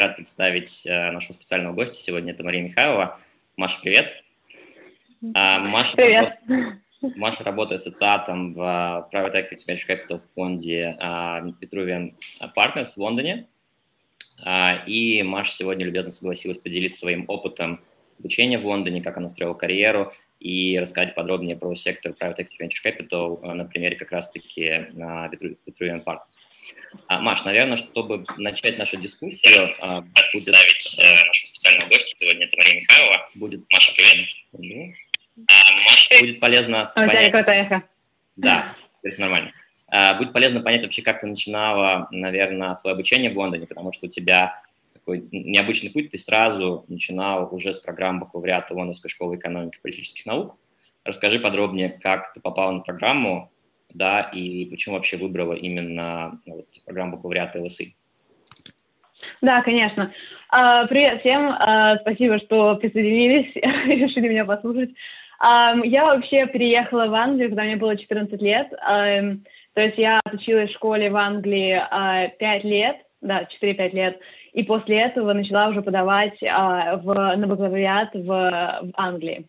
я рад представить э, нашего специального гостя сегодня, это Мария Михайлова. Маша, привет. А, Маша, привет. Маша работает ассоциатом в Private Equity Venture Capital фонде Petruvian Partners в Лондоне. И Маша сегодня любезно согласилась поделиться своим опытом обучения в Лондоне, как она строила карьеру, и рассказать подробнее про сектор Private Equity Venture Capital на примере как раз-таки Petruvian Partners. А, Маш, наверное, чтобы начать нашу дискуссию, будет представить э, нашу специальную гостью сегодня, это Мария Михайлова. Будет Маша, привет. А, Маша, будет полезно... А, понять... эхо. Да, то нормально. А, будет полезно понять вообще, как ты начинала, наверное, свое обучение в Лондоне, потому что у тебя такой необычный путь, ты сразу начинал уже с программы бакалавриата Лондонской школы экономики и политических наук. Расскажи подробнее, как ты попала на программу, да, и почему вообще выбрала именно ну, вот, программу бакалавриата ЛСИ? Да, конечно. А, привет всем, а, спасибо, что присоединились и решили меня послушать. Я вообще переехала в Англию, когда мне было 14 лет. То есть я отучилась в школе в Англии 5 лет, да, 4-5 лет, и после этого начала уже подавать в, на бакалавриат в, в Англии.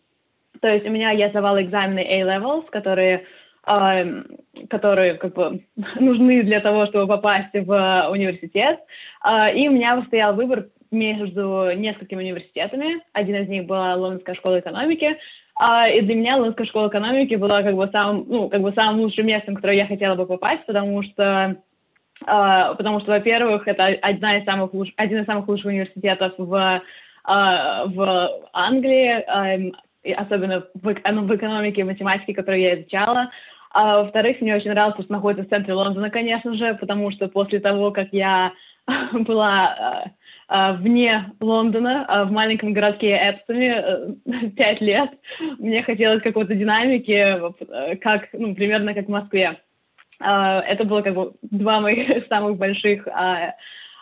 То есть у меня я сдавала экзамены A-levels, которые которые как бы нужны для того, чтобы попасть в университет. А, и у меня стоял выбор между несколькими университетами. Один из них была Лондонская школа экономики, а, и для меня Лондонская школа экономики была как бы самым, ну, как бы самым лучшим местом, в которое я хотела бы попасть, потому что Uh, потому что, во-первых, это одна из самых луч... один из самых лучших университетов в, uh, в Англии, um, особенно в, ну, в экономике и математике, которую я изучала. А во-вторых, мне очень нравилось, что находится в центре Лондона, конечно же, потому что после того, как я была а, а, вне Лондона, а, в маленьком городке Эпстоне, э, пять лет, мне хотелось какой-то динамики, как, ну, примерно как в Москве. Это было как бы два моих самых больших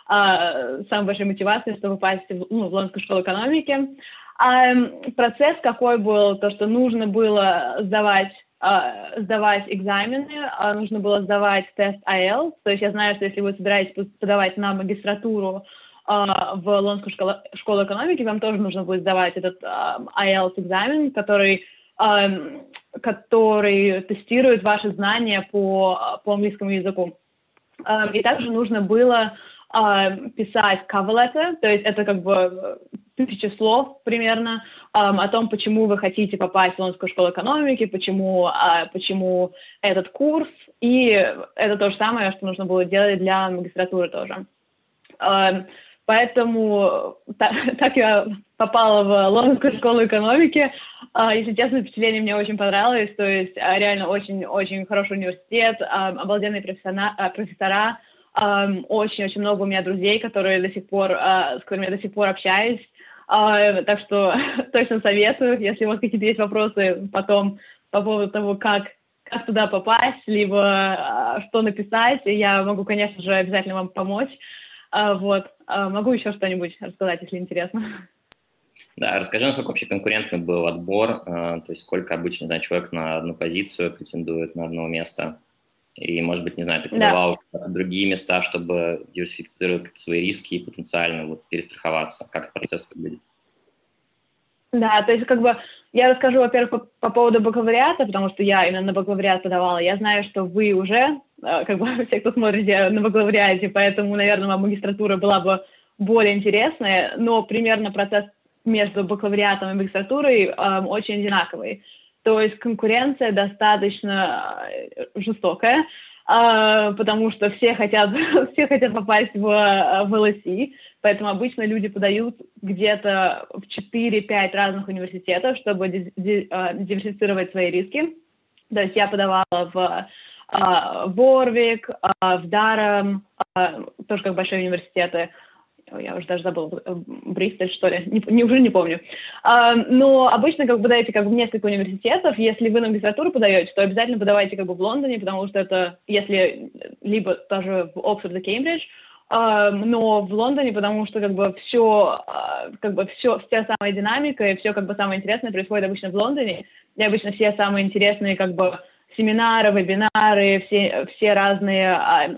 самой большой мотивации, чтобы попасть в, ну, в Лондонскую школу экономики. А процесс какой был, то, что нужно было сдавать а, сдавать экзамены, а нужно было сдавать тест IELTS, то есть я знаю, что если вы собираетесь подавать на магистратуру а, в Лондонскую школу экономики, вам тоже нужно будет сдавать этот IELTS экзамен, который, который тестирует ваши знания по, по английскому языку. И также нужно было писать cover letter, то есть это как бы тысячи слов примерно um, о том, почему вы хотите попасть в Лондонскую школу экономики, почему, uh, почему этот курс, и это то же самое, что нужно было делать для магистратуры тоже. Uh, поэтому так, так я попала в Лондонскую школу экономики. Uh, если честно, впечатление мне очень понравилось, то есть uh, реально очень-очень хороший университет, uh, обалденные профессора, очень-очень много у меня друзей, которые до сих пор, с которыми я до сих пор общаюсь, а, так что точно советую, если у вас какие-то есть вопросы потом по поводу того, как, как туда попасть, либо а, что написать, я могу, конечно же, обязательно вам помочь. А, вот. А, могу еще что-нибудь рассказать, если интересно. Да, расскажи, насколько вообще конкурентный был отбор, а, то есть сколько обычно, знаю, человек на одну позицию претендует на одно место. И, может быть, не знаю, ты подавал да. другие места, чтобы диверсифицировать свои риски и потенциально вот, перестраховаться. Как процесс выглядит? Да, то есть как бы я расскажу, во-первых, по, по поводу бакалавриата, потому что я именно на бакалавриат подавала. Я знаю, что вы уже, э, как бы все, кто смотрите на бакалавриате, поэтому, наверное, магистратура была бы более интересная, но примерно процесс между бакалавриатом и магистратурой э, очень одинаковый. То есть конкуренция достаточно э, жестокая, потому что все хотят, все хотят попасть в, э, в ЛСИ, поэтому обычно люди подают где-то в 4-5 разных университетов, чтобы диверсифицировать свои риски. То есть я подавала в Ворвик, в Даром, тоже как большие университеты, я уже даже забыла, э, Бристоль, что ли, не, не, уже не помню. А, но обычно, как бы, подаете как бы в несколько университетов, если вы на магистратуру подаете, то обязательно подавайте как бы в Лондоне, потому что это, если либо тоже в Оксфорд и Кембридж, а, но в Лондоне, потому что как бы все, а, как бы все, вся самая динамика и все как бы самое интересное происходит обычно в Лондоне, и обычно все самые интересные как бы семинары, вебинары, все, все разные а,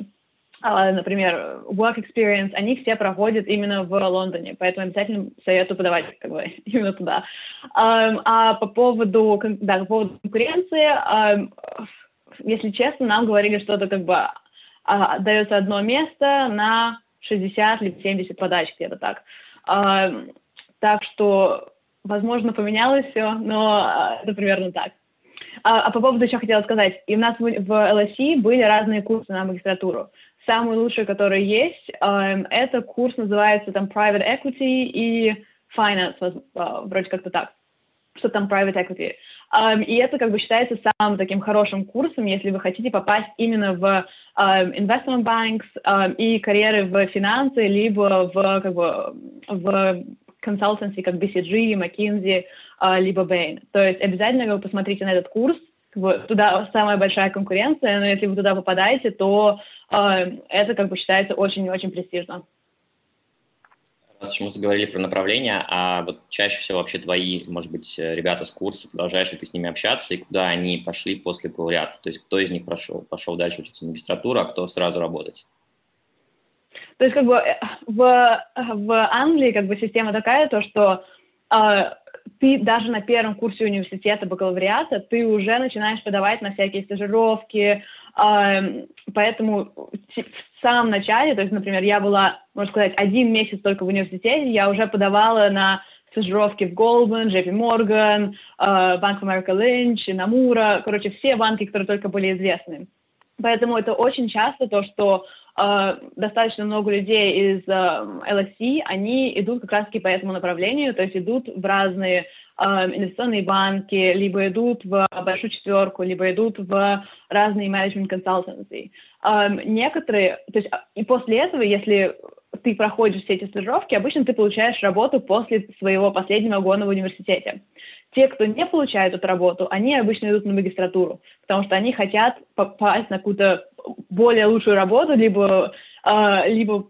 например, work experience, они все проходят именно в Лондоне, поэтому обязательно советую подавать как бы именно туда. А по поводу, да, по поводу конкуренции, если честно, нам говорили, что это как бы дается одно место на 60 или 70 подач где-то так. Так что, возможно, поменялось все, но это примерно так. А, а по поводу еще хотела сказать, и у нас в LSE были разные курсы на магистратуру. Самый лучший, который есть, э, это курс называется там Private Equity и Finance, э, вроде как-то так, что там Private Equity. Um, и это как бы считается самым таким хорошим курсом, если вы хотите попасть именно в um, investment banks и карьеры в финансы, либо в, как бы, в consultancy, как BCG, McKinsey, uh, либо Bain. То есть обязательно вы посмотрите на этот курс, туда самая большая конкуренция, но если вы туда попадаете, то а, это как бы считается очень-очень престижно. Раз мы заговорили про направления, а вот чаще всего вообще твои, может быть, ребята с курса, продолжаешь ли ты с ними общаться, и куда они пошли после бакалавриата? То есть кто из них прошел, пошел дальше учиться в магистратуру, а кто сразу работать? То есть как бы э, в, в Англии как бы система такая, то что э, ты даже на первом курсе университета бакалавриата ты уже начинаешь подавать на всякие стажировки, Поэтому в самом начале, то есть, например, я была, можно сказать, один месяц только в университете, я уже подавала на стажировки в Goldman, JP Morgan, Bank of America Lynch, Namura, короче, все банки, которые только были известны. Поэтому это очень часто то, что достаточно много людей из э, LSE, они идут как раз-таки по этому направлению, то есть идут в разные инвестиционные банки, либо идут в большую четверку, либо идут в разные management consultancy. Некоторые, то есть и после этого, если ты проходишь все эти стажировки, обычно ты получаешь работу после своего последнего года в университете. Те, кто не получает эту работу, они обычно идут на магистратуру, потому что они хотят попасть на какую-то более лучшую работу, либо, либо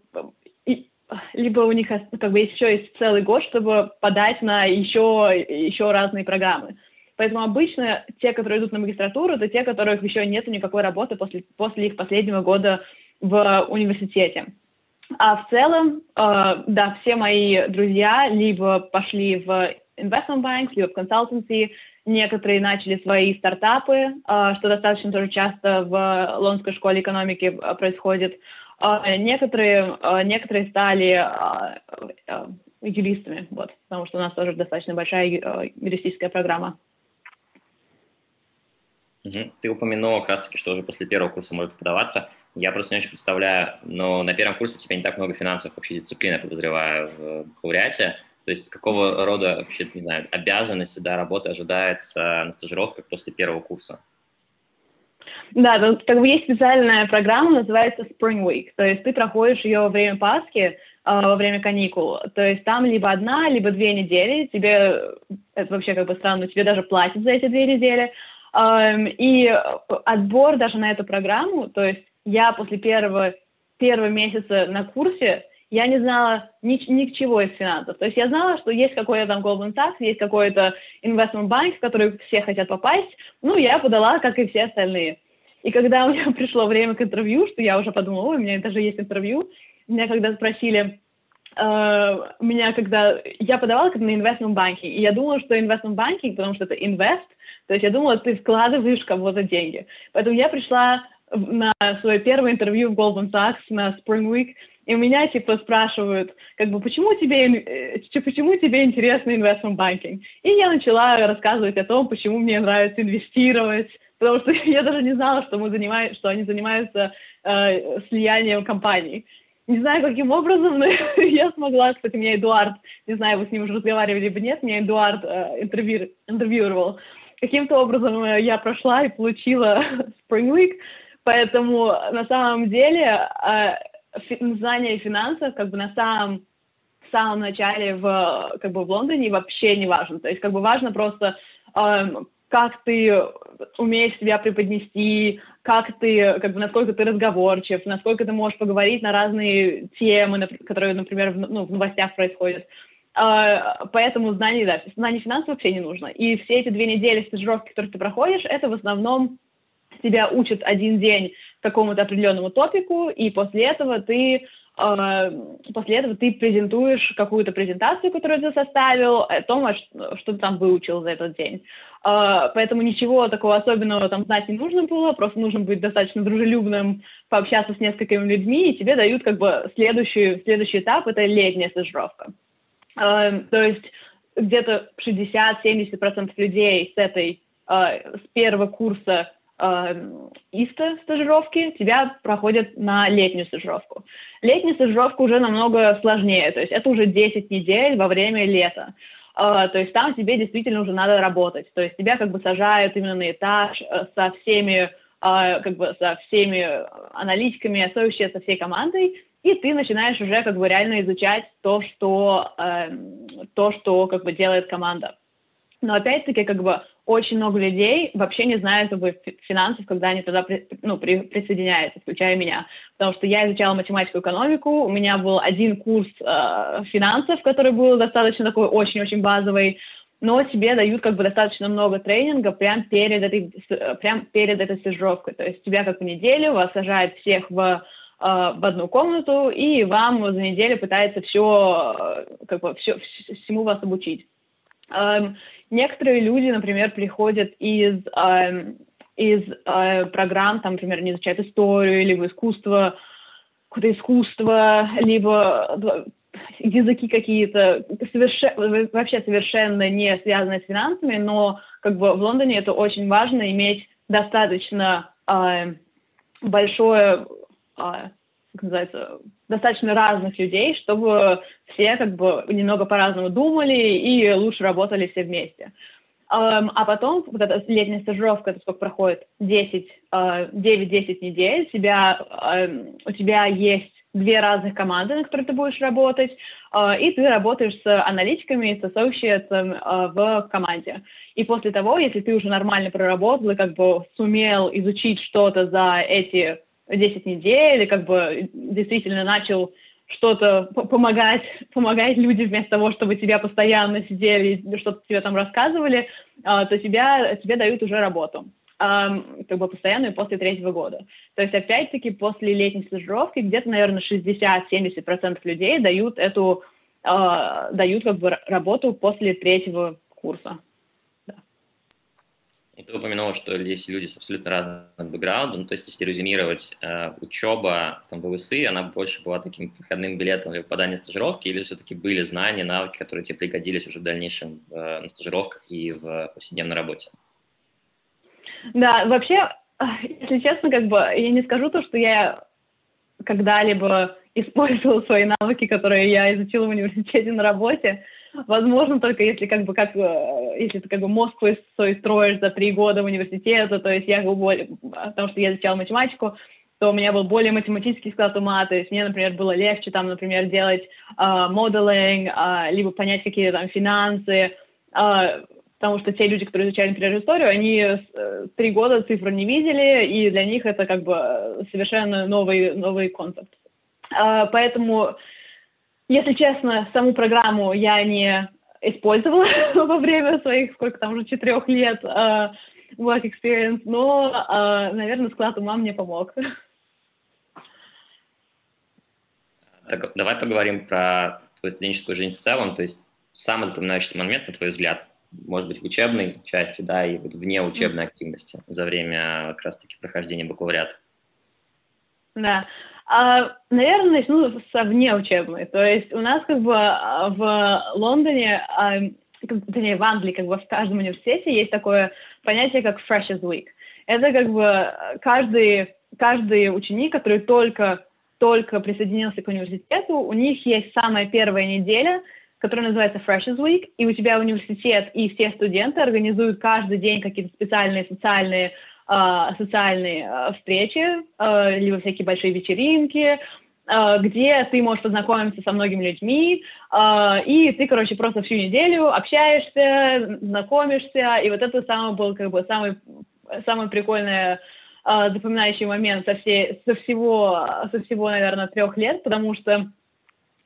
либо у них как бы еще есть целый год, чтобы подать на еще, еще разные программы. Поэтому обычно те, которые идут на магистратуру, это те, у которых еще нет никакой работы после, после их последнего года в университете. А в целом, э, да, все мои друзья либо пошли в investment banks, либо в consultancy, некоторые начали свои стартапы, э, что достаточно тоже часто в Лондонской школе экономики э, происходит. А, некоторые, а, некоторые стали а, юристами, вот, потому что у нас тоже достаточно большая юристическая программа. Ты упомянула как раз таки, что уже после первого курса может подаваться. Я просто не очень представляю, но на первом курсе у тебя не так много финансовых вообще дисциплин, я подозреваю, в бакалавриате. То есть какого рода вообще, не знаю, обязанности, да, работы ожидается на стажировках после первого курса? Да, тут как бы есть специальная программа, называется Spring Week. То есть ты проходишь ее во время Пасхи, э, во время каникул. То есть там либо одна, либо две недели. Тебе, это вообще как бы странно, тебе даже платят за эти две недели. И отбор даже на эту программу, то есть я после первого, первого месяца на курсе, я не знала ни, чего из финансов. То есть я знала, что есть какой-то там Goldman Sachs, есть какой-то investment bank, в который все хотят попасть. Ну, я подала, как и все остальные. И когда у меня пришло время к интервью, что я уже подумала, у меня даже есть интервью, меня когда спросили, Uh, меня когда я подавала как на investment banking, и я думала, что investment banking, потому что это invest, то есть я думала, ты вкладываешь кого-то деньги. Поэтому я пришла на свое первое интервью в Goldman Sachs на Spring Week, и меня типа спрашивают, как бы, почему тебе, э, почему тебе интересно investment banking? И я начала рассказывать о том, почему мне нравится инвестировать, потому что я даже не знала, что, мы занимаем, что они занимаются э, слиянием компаний. Не знаю, каким образом, но я смогла, кстати, меня Эдуард, не знаю, вы с ним уже разговаривали либо нет, меня Эдуард э, интервью, интервьюировал. Каким-то образом э, я прошла и получила Spring Week, поэтому на самом деле э, знание финансов как бы на самом в самом начале в как бы в Лондоне вообще не важно. То есть как бы важно просто эм, как ты умеешь себя преподнести, как ты, как бы, насколько ты разговорчив, насколько ты можешь поговорить на разные темы, которые, например, в, ну, в новостях происходят. Uh, поэтому знаний, да, знаний финансов вообще не нужно. И все эти две недели стажировки, которые ты проходишь, это в основном тебя учат один день какому-то определенному топику, и после этого ты а, после этого ты презентуешь какую-то презентацию, которую ты составил, о том, что ты там выучил за этот день. А, поэтому ничего такого особенного там знать не нужно было, просто нужно быть достаточно дружелюбным, пообщаться с несколькими людьми, и тебе дают как бы следующий, следующий этап — это летняя стажировка. А, то есть где-то 60-70% людей с этой, с первого курса ИСТа стажировки тебя проходят на летнюю стажировку. Летняя стажировка уже намного сложнее, то есть это уже 10 недель во время лета. Uh, то есть там тебе действительно уже надо работать. То есть тебя как бы сажают именно на этаж uh, со всеми, uh, как бы со всеми аналитиками, associates, со всей командой, и ты начинаешь уже как бы реально изучать то, что, то, что как бы делает команда. Но опять-таки как бы очень много людей вообще не знают как бы, финансов, когда они туда при, ну, при, присоединяются, включая меня. Потому что я изучала математику и экономику, у меня был один курс э, финансов, который был достаточно такой очень-очень базовый, но тебе дают как бы достаточно много тренинга прямо перед этой, прям перед этой стажировкой. То есть тебя как в неделю вас сажают всех в, э, в одну комнату, и вам за неделю пытается все, э, как бы, все, всему вас обучить. Некоторые люди, например, приходят из, эм, из э, программ, там, например, они изучают историю, либо искусство, какое-то искусство, либо э, языки какие-то, совершенно, вообще совершенно не связанные с финансами, но как бы в Лондоне это очень важно иметь достаточно э, большое э, как называется, достаточно разных людей, чтобы все как бы немного по-разному думали и лучше работали все вместе. Um, а потом, вот эта летняя стажировка, это сколько проходит, 10, uh, 9-10 недель, тебя, uh, у тебя есть две разных команды, на которых ты будешь работать, uh, и ты работаешь с аналитиками, с associates uh, в команде. И после того, если ты уже нормально проработал и как бы сумел изучить что-то за эти 10 недель, и как бы действительно начал что-то помогать, помогать людям вместо того, чтобы тебя постоянно сидели и что-то тебе там рассказывали, а, то тебя, тебе дают уже работу как бы постоянную после третьего года. То есть, опять-таки, после летней стажировки где-то, наверное, 60-70% людей дают эту, а, дают как бы работу после третьего курса. И ты упомянула, что есть люди с абсолютно разным бэкграундом, ну, то есть если резюмировать, э, учеба там, в ВСИ, она больше была таким проходным билетом для попадания в стажировки, или все-таки были знания, навыки, которые тебе пригодились уже в дальнейшем э, на стажировках и в повседневной работе? Да, вообще, если честно, как бы я не скажу то, что я когда-либо использовала свои навыки, которые я изучила в университете на работе. Возможно, только если как бы как э, если ты как бы мозг свой, строишь за три года в университете, то есть я как более, потому что я изучала математику, то у меня был более математический склад ума, то есть мне, например, было легче там, например, делать моделинг, uh, uh, либо понять какие-то там финансы, uh, потому что те люди, которые изучали, например, историю, они э, три года цифры не видели, и для них это как бы совершенно новый, новый концепт. Поэтому если честно, саму программу я не использовала во время своих, сколько там уже, четырех лет uh, work experience, но, uh, наверное, склад ума мне помог. Так, давай поговорим про твою студенческую жизнь в целом, то есть самый запоминающийся момент, на твой взгляд, может быть, в учебной части, да, и вот вне учебной активности за время как раз-таки прохождения бакалавриата. Да, а, наверное, начну со внеучебной. То есть у нас как бы а, в Лондоне, а, точнее в Англии, как бы в каждом университете есть такое понятие, как Freshers Week. Это как бы каждый, каждый ученик, который только, только присоединился к университету, у них есть самая первая неделя, которая называется Freshers Week, и у тебя университет и все студенты организуют каждый день какие-то специальные социальные социальные а, встречи, а, либо всякие большие вечеринки, где ты можешь познакомиться со многими людьми, и ты, короче, просто всю неделю общаешься, знакомишься, и вот это самый был как бы самый, самый прикольный запоминающий момент со, всей, со, всего, со всего, наверное, трех лет, потому что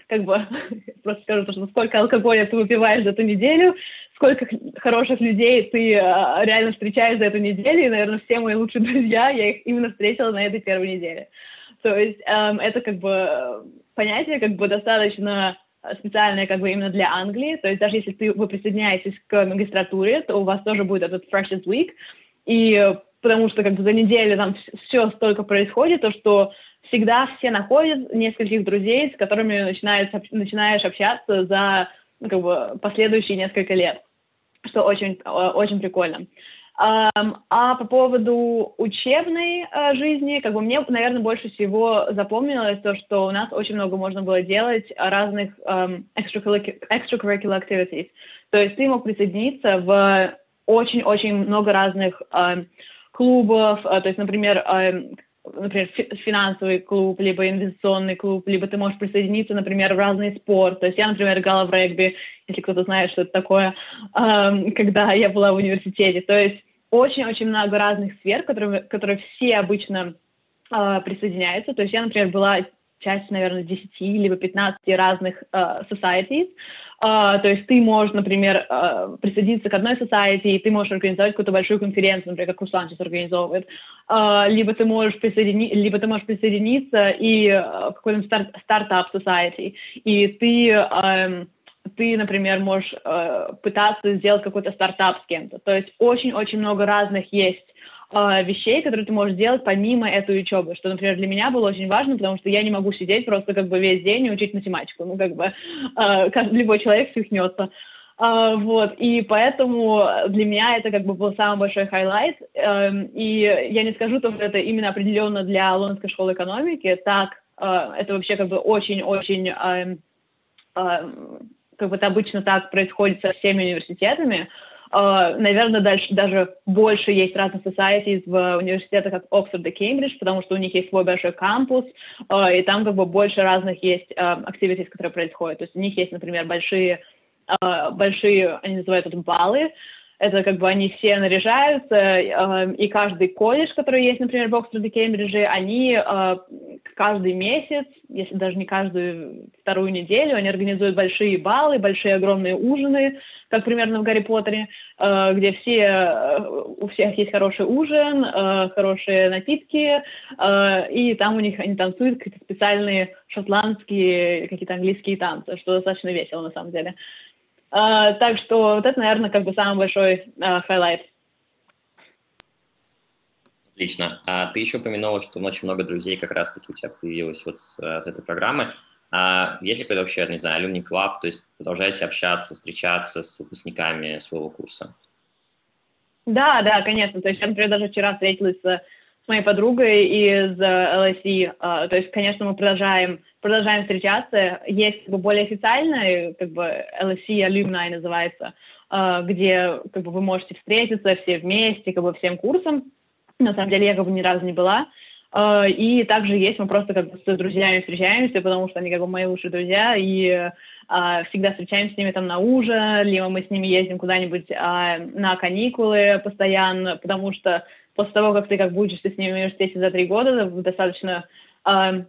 как бы, просто скажу, что сколько алкоголя ты выпиваешь за эту неделю, сколько хороших людей ты э, реально встречаешь за эту неделю, и, наверное, все мои лучшие друзья, я их именно встретила на этой первой неделе. То есть эм, это как бы понятие как бы достаточно специальное как бы именно для Англии, то есть даже если ты, вы присоединяетесь к магистратуре, то у вас тоже будет этот Freshers Week, и потому что как бы за неделю там все столько происходит, то что всегда все находят нескольких друзей, с которыми начинаешь, начинаешь общаться за ну, как бы, последующие несколько лет, что очень, очень прикольно. А по поводу учебной э, жизни, как бы мне, наверное, больше всего запомнилось то, что у нас очень много можно было делать разных extracurricular activities. То есть ты мог присоединиться в очень-очень много разных клубов, э, то есть, например, например, финансовый клуб, либо инвестиционный клуб, либо ты можешь присоединиться, например, в разный спорт. То есть я, например, играла в регби, если кто-то знает, что это такое, когда я была в университете. То есть очень-очень много разных сфер, которые, которые все обычно э, присоединяются. То есть я, например, была часть, наверное, 10 либо 15 разных э, societies. Uh, то есть ты можешь, например, uh, присоединиться к одной society, и ты можешь организовать какую-то большую конференцию, например, как Руслан сейчас организовывает. Uh, либо, ты можешь присоедини... либо ты можешь присоединиться и в какой-то старт... стартап society, и ты uh, ты, например, можешь э, пытаться сделать какой-то стартап с кем-то. То есть очень-очень много разных есть э, вещей, которые ты можешь делать помимо этой учебы, что, например, для меня было очень важно, потому что я не могу сидеть просто как бы весь день и учить математику. Ну, как бы э, каждый, любой человек свихнется. Uh, вот, и поэтому для меня это как бы был самый большой highlight, uh, и я не скажу, что это именно определенно для Лондонской школы экономики, так, uh, это вообще как бы очень-очень как бы это обычно так происходит со всеми университетами. Uh, наверное, дальше даже больше есть разных societies в университетах, как Оксфорд и Кембридж, потому что у них есть свой большой кампус, uh, и там как бы больше разных есть uh, activities, которые происходят. То есть у них есть, например, большие, большие, они называют это баллы, это как бы они все наряжаются, э, и каждый колледж, который есть, например, в Оксфорде, Кембридже, они э, каждый месяц, если даже не каждую вторую неделю, они организуют большие балы, большие огромные ужины, как примерно в Гарри Поттере, э, где все, э, у всех есть хороший ужин, хорошие напитки, и там у них они танцуют какие-то специальные шотландские, какие-то английские танцы, что достаточно весело на самом деле. А, так что вот это, наверное, как бы самый большой а, highlight. Отлично. А ты еще упомянула, что очень много друзей как раз-таки у тебя появилось вот с, с этой программы. А есть ли какой-то вообще, не знаю, алюмни клаб, то есть продолжаете общаться, встречаться с выпускниками своего курса? Да, да, конечно. То есть я, например, даже вчера встретилась с моей подругой из LSE. А, то есть, конечно, мы продолжаем, продолжаем встречаться. Есть как бы, более официальная, как бы LSE Alumni называется, а, где как бы, вы можете встретиться все вместе, как бы всем курсом. На самом деле я как бы ни разу не была. А, и также есть, мы просто как бы с друзьями встречаемся, потому что они как бы мои лучшие друзья, и всегда встречаемся с ними там на ужин, либо мы с ними ездим куда-нибудь на каникулы постоянно, потому что после того, как ты как бы учишься с ними в университете за три года, достаточно э,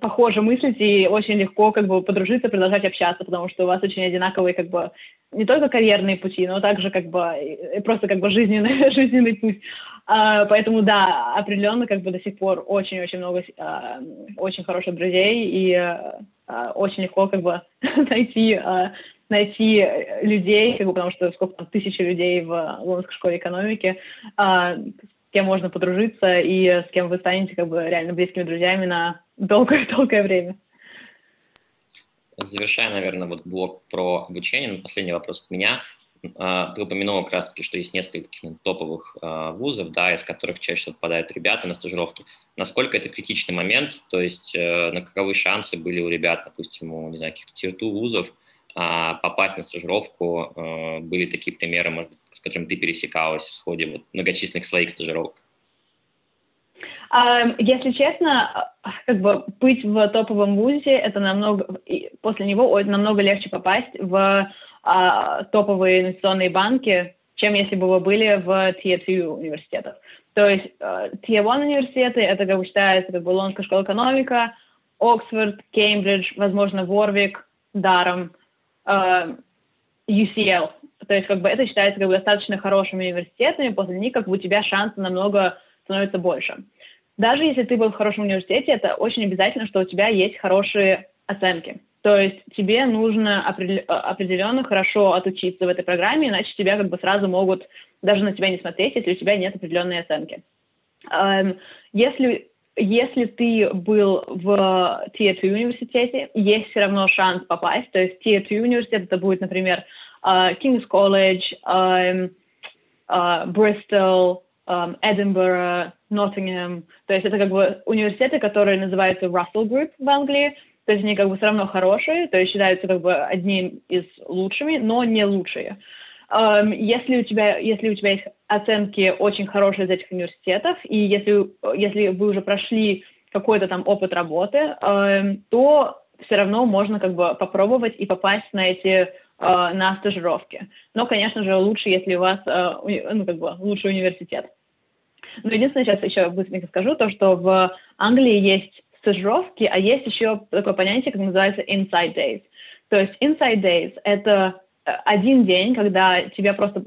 похоже мыслить и очень легко как бы подружиться, продолжать общаться, потому что у вас очень одинаковые как бы не только карьерные пути, но также как бы просто как бы жизненный, жизненный путь. Uh, поэтому да, определенно как бы до сих пор очень-очень много uh, очень хороших друзей и uh, очень легко как бы найти найти людей, как бы, потому что сколько там тысячи людей в Лондонской школе экономики, кем можно подружиться и с кем вы станете как бы реально близкими друзьями на долгое-долгое время. Завершая, наверное, вот блок про обучение, ну, последний вопрос от меня. А, ты упомянула как раз-таки, что есть несколько таких ну, топовых а, вузов, да, из которых чаще всего попадают ребята на стажировки. Насколько это критичный момент, то есть э, на каковы шансы были у ребят, допустим, у, не знаю, каких-то тир вузов, а, попасть на стажировку. Э, были такие примеры, может с которыми ты пересекалась в ходе вот, многочисленных своих стажировок? Если честно, как бы быть в топовом вузе, это намного, после него намного легче попасть в а, топовые инвестиционные банки, чем если бы вы были в Tier 2 университетах. То есть uh, Tier 1 университеты, это как бы считается как бы Лондонская школа экономика, Оксфорд, Кембридж, возможно, Ворвик, Даром – UCL. То есть как бы это считается как бы достаточно хорошими университетами, после них как бы у тебя шансы намного становятся больше. Даже если ты был в хорошем университете, это очень обязательно, что у тебя есть хорошие оценки. То есть тебе нужно определенно хорошо отучиться в этой программе, иначе тебя как бы сразу могут даже на тебя не смотреть, если у тебя нет определенной оценки. Эм, если, если ты был в Tier 2 университете, есть все равно шанс попасть. То есть Tier 2 университет это будет, например, э, King's College, эм, э, Bristol, Эдинбург, Ноттингем. То есть это как бы университеты, которые называются Russell Group в Англии. То есть они как бы все равно хорошие, то есть считаются как бы одним из лучшими, но не лучшие. Um, если у тебя, если у тебя есть оценки очень хорошие из этих университетов, и если, если вы уже прошли какой-то там опыт работы, um, то все равно можно как бы попробовать и попасть на эти uh, на стажировки. Но, конечно же, лучше, если у вас uh, ну, как бы лучший университет. Но единственное, сейчас еще быстренько скажу, то, что в Англии есть стажировки, а есть еще такое понятие, как называется inside days. То есть inside days — это э, один день, когда тебе просто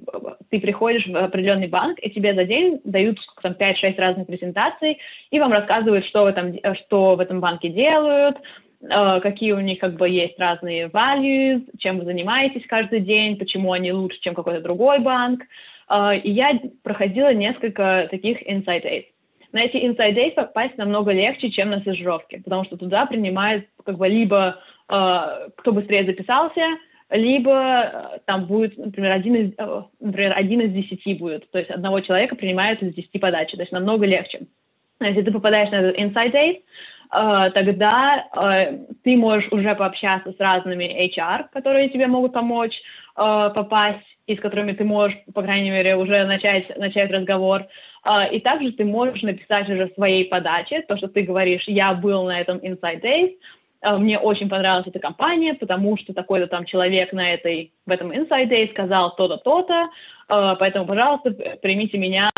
ты приходишь в определенный банк, и тебе за день дают там 5-6 разных презентаций, и вам рассказывают, что в этом, что в этом банке делают, э, какие у них как бы есть разные values, чем вы занимаетесь каждый день, почему они лучше, чем какой-то другой банк. А, и я проходила несколько таких Inside Days. На эти Inside Days попасть намного легче, чем на стажировки, потому что туда принимают как бы либо а, кто быстрее записался, либо а, там будет, например, один из, например, один из десяти будет. То есть одного человека принимают из десяти подачи, то есть намного легче. Если ты попадаешь на этот Inside Days, тогда ты можешь уже пообщаться с разными HR, которые тебе могут помочь попасть и с которыми ты можешь, по крайней мере, уже начать, начать разговор. И также ты можешь написать уже своей подаче, то, что ты говоришь, я был на этом Inside Days, мне очень понравилась эта компания, потому что такой-то там человек на этой, в этом Inside Day сказал то-то, то-то, а, поэтому, пожалуйста, примите меня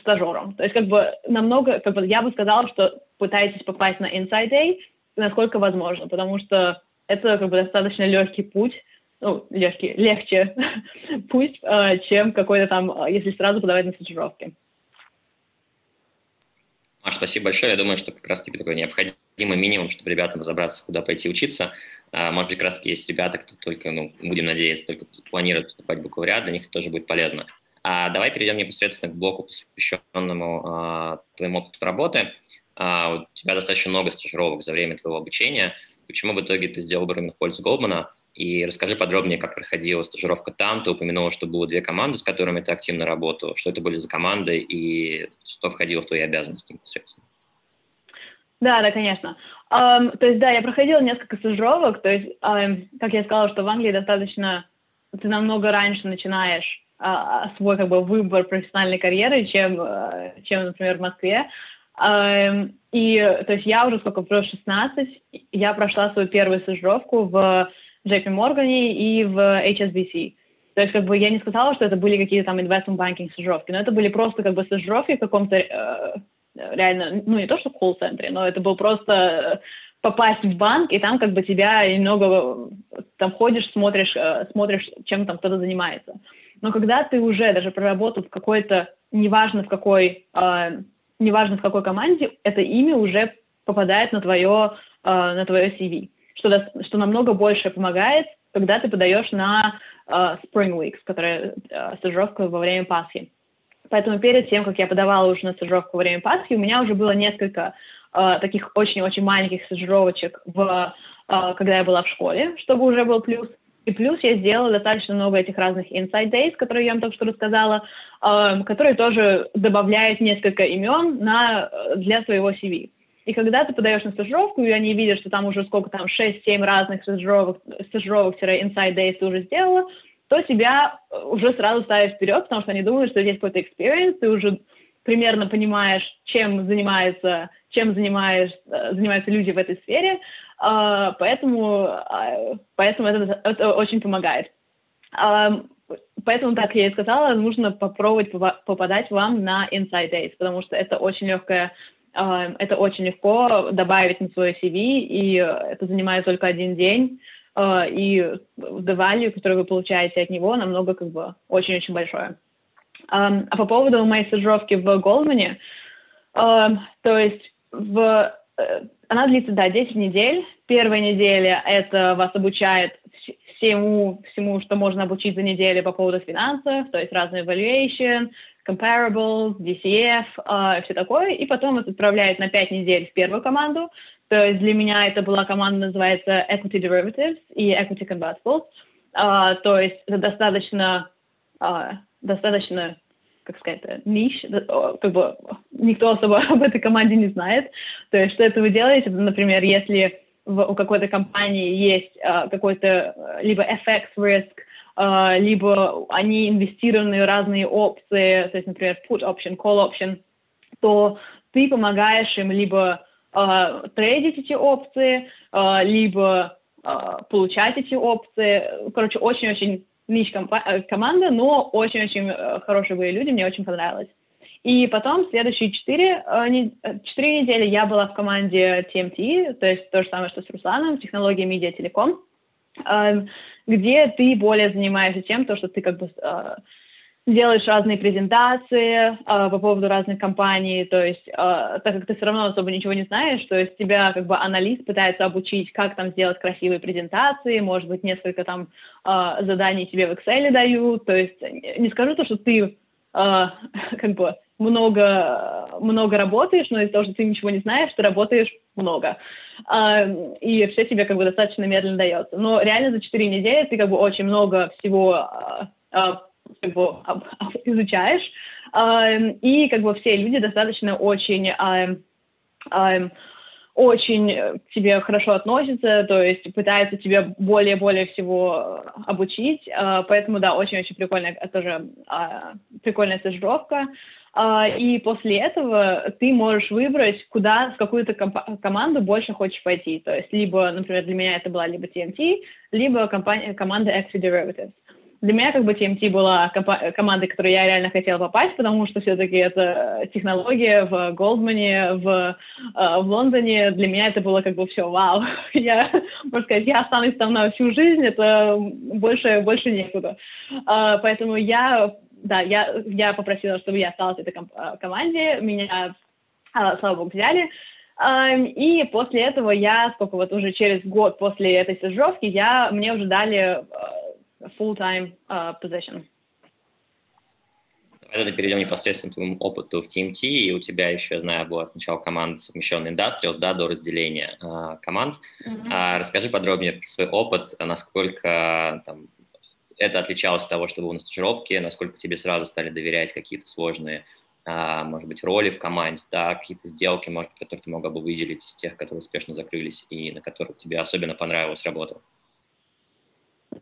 стажером. То есть, как бы, намного, как бы, я бы сказала, что пытайтесь попасть на Inside Day, насколько возможно, потому что это, как бы, достаточно легкий путь, ну, легкий, легче пусть, э, чем какой-то там, э, если сразу подавать на стажировки. Маш, спасибо большое. Я думаю, что как раз-таки такой необходимый минимум, чтобы ребятам разобраться, куда пойти учиться. А, может быть, как раз-таки есть ребята, кто только, ну, будем надеяться, только планируют поступать в бакалавриат, для них это тоже будет полезно. А давай перейдем непосредственно к блоку, посвященному а, твоему опыту работы. А, у тебя достаточно много стажировок за время твоего обучения. Почему в итоге ты сделал выбор именно в пользу Голдмана? И расскажи подробнее, как проходила стажировка там. Ты упомянула, что было две команды, с которыми ты активно работал. Что это были за команды и что входило в твои обязанности непосредственно? Да, да, конечно. Um, то есть, да, я проходила несколько стажировок. То есть, um, как я сказала, что в Англии достаточно... Ты намного раньше начинаешь uh, свой как бы выбор профессиональной карьеры, чем, uh, чем например, в Москве. Um, и, то есть, я уже сколько, про 16, я прошла свою первую стажировку в JP Morgan и в HSBC. То есть, как бы, я не сказала, что это были какие-то там investment banking стажировки, но это были просто, как бы, стажировки в каком-то, э, реально, ну, не то, что в колл-центре, но это был просто э, попасть в банк, и там, как бы, тебя немного, там, ходишь, смотришь, э, смотришь, чем там кто-то занимается. Но когда ты уже даже проработал в какой-то, неважно в какой, э, неважно в какой команде, это имя уже попадает на твое, э, на твое CV что, что намного больше помогает, когда ты подаешь на uh, Spring Weeks, которая uh, стажировка во время Пасхи. Поэтому перед тем, как я подавала уже на стажировку во время Пасхи, у меня уже было несколько uh, таких очень-очень маленьких стажировочек, в, uh, когда я была в школе, чтобы уже был плюс. И плюс я сделала достаточно много этих разных inside days, которые я вам только что рассказала, uh, которые тоже добавляют несколько имен на, для своего CV. И когда ты подаешь на стажировку, и они видят, что там уже сколько там, 6-7 разных стажировок, стажировок-inside days ты уже сделала, то тебя э, уже сразу ставят вперед, потому что они думают, что здесь какой-то experience, ты уже примерно понимаешь, чем занимается, чем занимаешь, э, занимаются люди в этой сфере, а, поэтому, а, поэтому это, это очень помогает. А, поэтому, так я и сказала, нужно попробовать попадать вам на Inside Days, потому что это очень легкая это очень легко добавить на свой CV, и это занимает только один день. Э, и the value, который вы получаете от него, намного как бы очень-очень большое. Um, а по поводу моей стажировки в Голдмане, um, то есть в, uh, она длится, да, 10 недель. Первая неделя это вас обучает всему, всему, что можно обучить за неделю по поводу финансов, то есть разные evaluation, comparables, DCF, uh, все такое, и потом вас отправляет на 5 недель в первую команду, то есть для меня это была команда, называется Equity Derivatives и Equity Convertibles, uh, то есть это достаточно, uh, достаточно как сказать, ниш, как бы никто особо об этой команде не знает. То есть, что это вы делаете, например, если в, у какой-то компании есть uh, какой-то либо FX risk, uh, либо они инвестированы в разные опции, то есть, например, put option, call option, то ты помогаешь им либо трейдить эти опции, uh, либо uh, получать эти опции. Короче, очень-очень нич э, команда, но очень-очень э, хорошие были люди, мне очень понравилось. И потом следующие четыре, э, четыре недели я была в команде TMT, то есть то же самое, что с Русланом, технология медиа телеком, где ты более занимаешься тем, то, что ты как бы делаешь разные презентации э, по поводу разных компаний, то есть, э, так как ты все равно особо ничего не знаешь, то есть тебя как бы аналист пытается обучить, как там сделать красивые презентации, может быть, несколько там э, заданий тебе в Excel дают, то есть не скажу то, что ты э, как бы много, много работаешь, но из-за того, что ты ничего не знаешь, ты работаешь много. И все тебе как бы достаточно медленно дается. Но реально за 4 недели ты как бы очень много всего как бы изучаешь, и как бы все люди достаточно очень очень к тебе хорошо относятся, то есть пытаются тебя более-более всего обучить, поэтому, да, очень-очень прикольная, тоже прикольная стажировка, и после этого ты можешь выбрать, куда, в какую-то команду больше хочешь пойти, то есть либо, например, для меня это была либо TMT, либо компания, команда Extra Derivatives для меня как бы TMT была командой, в которую я реально хотела попасть, потому что все-таки это технология в Голдмане, в, э, в Лондоне. Для меня это было как бы все вау. Я, можно сказать, я останусь там на всю жизнь, это больше, больше некуда. Э, поэтому я, да, я, я попросила, чтобы я осталась в этой э, команде. Меня, слава богу, взяли. И после этого я, сколько вот уже через год после этой стажировки, я, мне уже дали full-time uh, position. Давай перейдем непосредственно к твоему опыту в TMT, и у тебя еще, я знаю, была сначала команда совмещенная Industrials, да, до разделения uh, команд. Mm-hmm. Uh, расскажи подробнее про свой опыт, насколько там, это отличалось от того, что было на стажировке, насколько тебе сразу стали доверять какие-то сложные, uh, может быть, роли в команде, да, какие-то сделки, может, которые ты мог бы выделить из тех, которые успешно закрылись и на которых тебе особенно понравилась работа.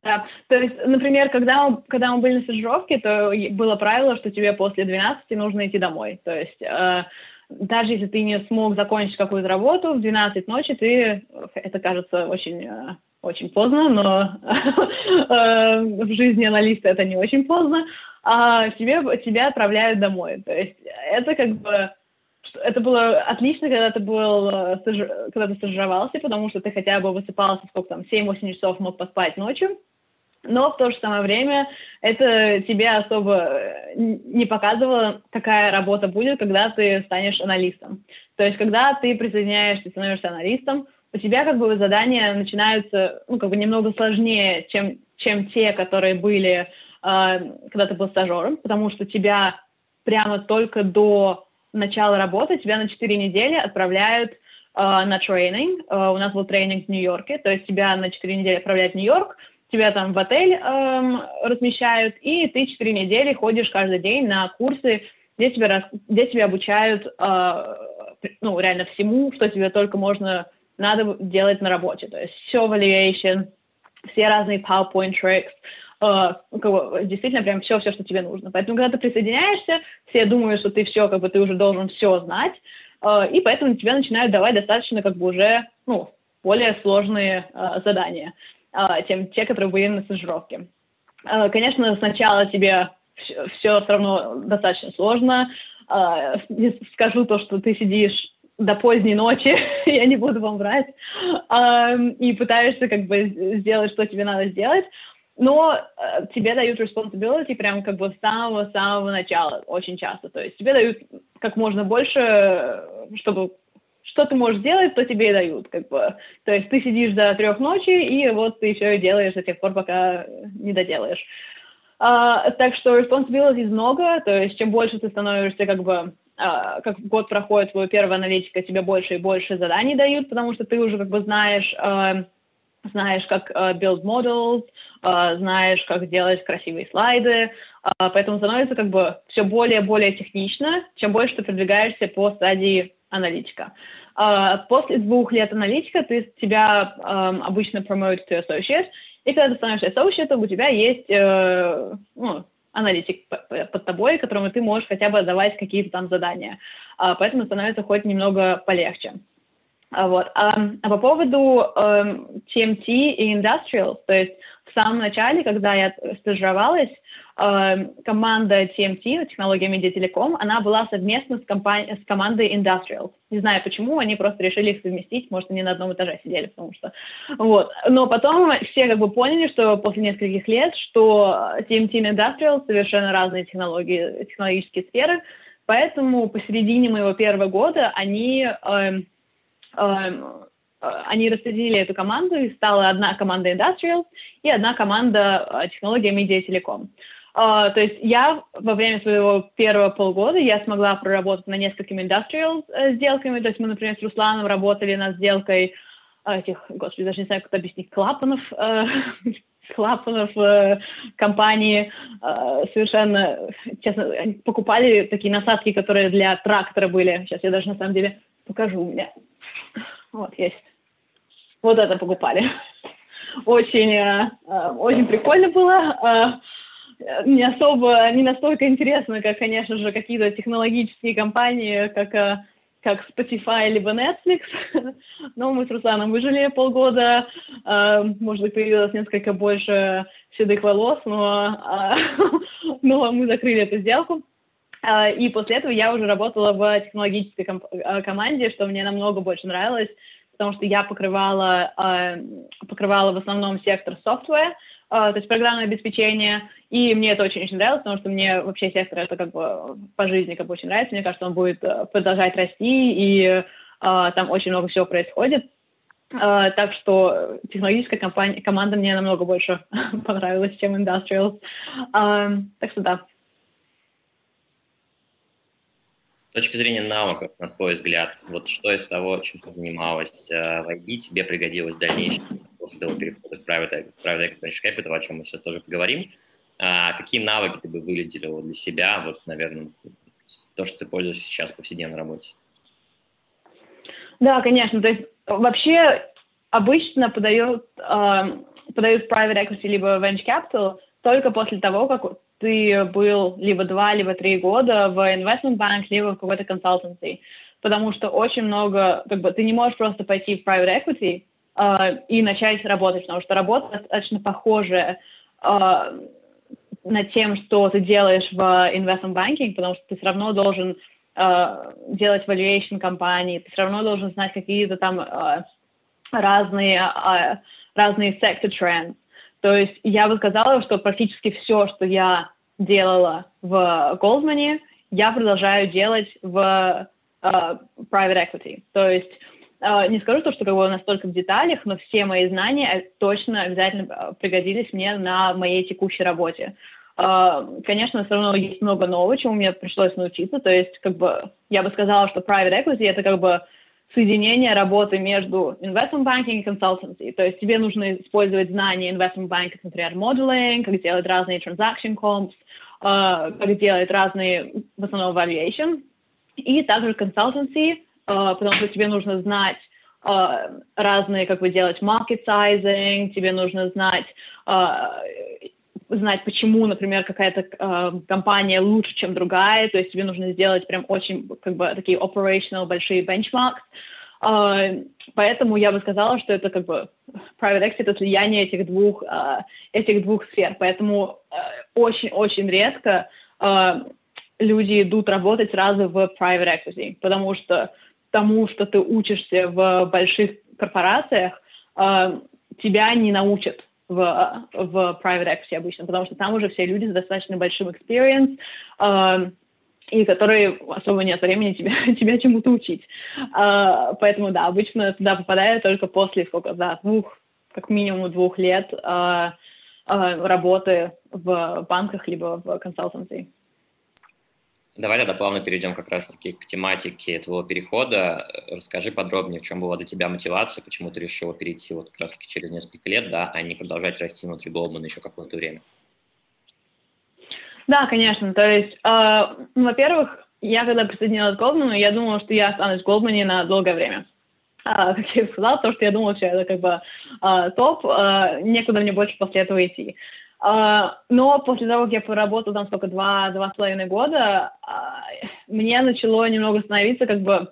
Да. То есть, например, когда мы, когда мы были на стажировке, то было правило, что тебе после 12 нужно идти домой. То есть э, даже если ты не смог закончить какую-то работу в 12 ночи, ты, это кажется очень, э, очень поздно, но э, в жизни аналиста это не очень поздно, а тебе, тебя отправляют домой. То есть это как бы это было отлично, когда ты был, э, когда ты стажировался, потому что ты хотя бы высыпался, сколько там, 7-8 часов мог поспать ночью, но в то же самое время это тебе особо э, не показывало, какая работа будет, когда ты станешь аналистом. То есть, когда ты присоединяешься, становишься аналистом, у тебя как бы задания начинаются, ну, как бы немного сложнее, чем, чем те, которые были, э, когда ты был стажером, потому что тебя прямо только до начала работы, тебя на 4 недели отправляют э, на тренинг. Э, у нас был тренинг в Нью-Йорке, то есть тебя на 4 недели отправляют в Нью-Йорк, тебя там в отель эм, размещают, и ты четыре недели ходишь каждый день на курсы, где тебя, где тебя обучают, э, ну, реально всему, что тебе только можно, надо делать на работе. То есть все valuation, все разные PowerPoint tricks, э, как бы, действительно прям все, все, что тебе нужно. Поэтому, когда ты присоединяешься, все думают, что ты все, как бы ты уже должен все знать, э, и поэтому тебе начинают давать достаточно, как бы уже, ну, более сложные э, задания. А, чем те, которые были на стажировке. А, конечно, сначала тебе все, все равно достаточно сложно. А, скажу то, что ты сидишь до поздней ночи, я не буду вам врать, um, и пытаешься как бы сделать, что тебе надо сделать, но э, тебе дают responsibility прям как бы с самого-самого начала, очень часто. То есть тебе дают как можно больше, чтобы что ты можешь сделать, то тебе и дают, как бы. То есть ты сидишь до трех ночи, и вот ты все делаешь до тех пор, пока не доделаешь. Uh, так что responsibilities много, то есть чем больше ты становишься как бы Uh, как год проходит твою первую аналитика, тебе больше и больше заданий дают, потому что ты уже как бы знаешь, uh, знаешь, как uh, build models, знаешь, как делать красивые слайды, поэтому становится как бы все более и более технично, чем больше ты продвигаешься по стадии аналитика. После двух лет аналитика ты, тебя um, обычно promote to associate, и когда ты становишься associate, у тебя есть ну, аналитик под тобой, которому ты можешь хотя бы давать какие-то там задания. Поэтому становится хоть немного полегче. Uh, вот. А, а по поводу um, TMT и Industrial, то есть в самом начале, когда я стажировалась, Эм, команда TMT, технология медиателеком, она была совместно с, компани- с командой Industrial. Не знаю почему, они просто решили их совместить, может, они на одном этаже сидели, потому что... Вот. Но потом все как бы поняли, что после нескольких лет, что TMT и Industrial совершенно разные технологии, технологические сферы, поэтому посередине моего первого года они... Эм, эм, они распределили эту команду, и стала одна команда Industrial и одна команда э, технология медиа телеком. Uh, то есть я во время своего первого полгода я смогла проработать на несколькими industrial сделками. То есть мы, например, с Русланом работали над сделкой этих, господи, даже не знаю, как это объяснить, клапанов, uh, клапанов uh, компании. Совершенно, честно, покупали такие насадки, которые для трактора были. Сейчас я даже на самом деле покажу у меня. Вот, есть. Вот это покупали. Очень, uh, очень прикольно было. Uh, не особо, не настолько интересно, как, конечно же, какие-то технологические компании, как, э, как Spotify либо Netflix. Но мы с Русланом выжили полгода, э, может быть, появилось несколько больше седых волос, но, э, но мы закрыли эту сделку. И после этого я уже работала в технологической команде, что мне намного больше нравилось, потому что я покрывала, покрывала в основном сектор software, то есть программное обеспечение, и мне это очень-очень нравилось, потому что мне вообще сектор это как бы по жизни как бы очень нравится. Мне кажется, он будет э, продолжать расти, и там очень много всего происходит. Так что технологическая компания, команда мне намного больше понравилась, чем Industrial. Так что да. С точки зрения навыков, на твой взгляд, вот что из того, чем ты занималась э, в IT, тебе пригодилось в дальнейшем после того перехода в Private, private Equity Capital, о чем мы сейчас тоже поговорим? А какие навыки ты бы выделила для себя, вот, наверное, то, что ты пользуешься сейчас в повседневной работе? Да, конечно. То есть вообще обычно подают, э, подают private equity либо venture capital только после того, как ты был либо два, либо три года в investment bank, либо в какой-то consultancy. Потому что очень много, как бы, ты не можешь просто пойти в private equity э, и начать работать, потому что работа достаточно похожая э, над тем, что ты делаешь в investment banking, потому что ты все равно должен э, делать valuation компании, ты все равно должен знать какие-то там э, разные, э, разные sector trends. То есть я бы сказала, что практически все, что я делала в Goldman, я продолжаю делать в э, private equity. То есть э, не скажу то, что как бы настолько в деталях, но все мои знания точно обязательно э, пригодились мне на моей текущей работе. А, конечно, все равно есть много нового, чему мне пришлось научиться. То есть, как бы, я бы сказала, что private equity — это как бы соединение работы между investment banking и consultancy. То есть тебе нужно использовать знания investment banking, например, modeling, как делать разные transaction comps, uh, как делать разные, в основном, valuation. И также consultancy, uh, потому что тебе нужно знать uh, разные, как бы делать market sizing, тебе нужно знать знать, почему, например, какая-то э, компания лучше, чем другая, то есть тебе нужно сделать прям очень, как бы, такие operational большие benchmarks, э, поэтому я бы сказала, что это, как бы, private equity — это слияние этих двух, э, этих двух сфер, поэтому очень-очень э, редко э, люди идут работать сразу в private equity, потому что тому, что ты учишься в больших корпорациях, э, тебя не научат в, в private equity обычно, потому что там уже все люди с достаточно большим experience, э, и которые особо нет времени тебя, тебя чему-то учить. Э, поэтому, да, обычно туда попадаю только после сколько, да, двух, как минимум двух лет э, э, работы в банках либо в консалтинге. Давай тогда плавно перейдем как раз-таки к тематике твоего перехода. Расскажи подробнее, в чем была для тебя мотивация, почему ты решила перейти вот как раз-таки через несколько лет, да, а не продолжать расти внутри Goldman еще какое-то время. Да, конечно. То есть, э, во-первых, я когда присоединилась к Goldman, я думала, что я останусь в Goldman на долгое время. Uh, как я сказала, то, что я думала, что это как бы uh, топ, uh, некуда мне больше после этого идти. А, но после того, как я поработала там сколько, два, два с половиной года, а, мне начало немного становиться как бы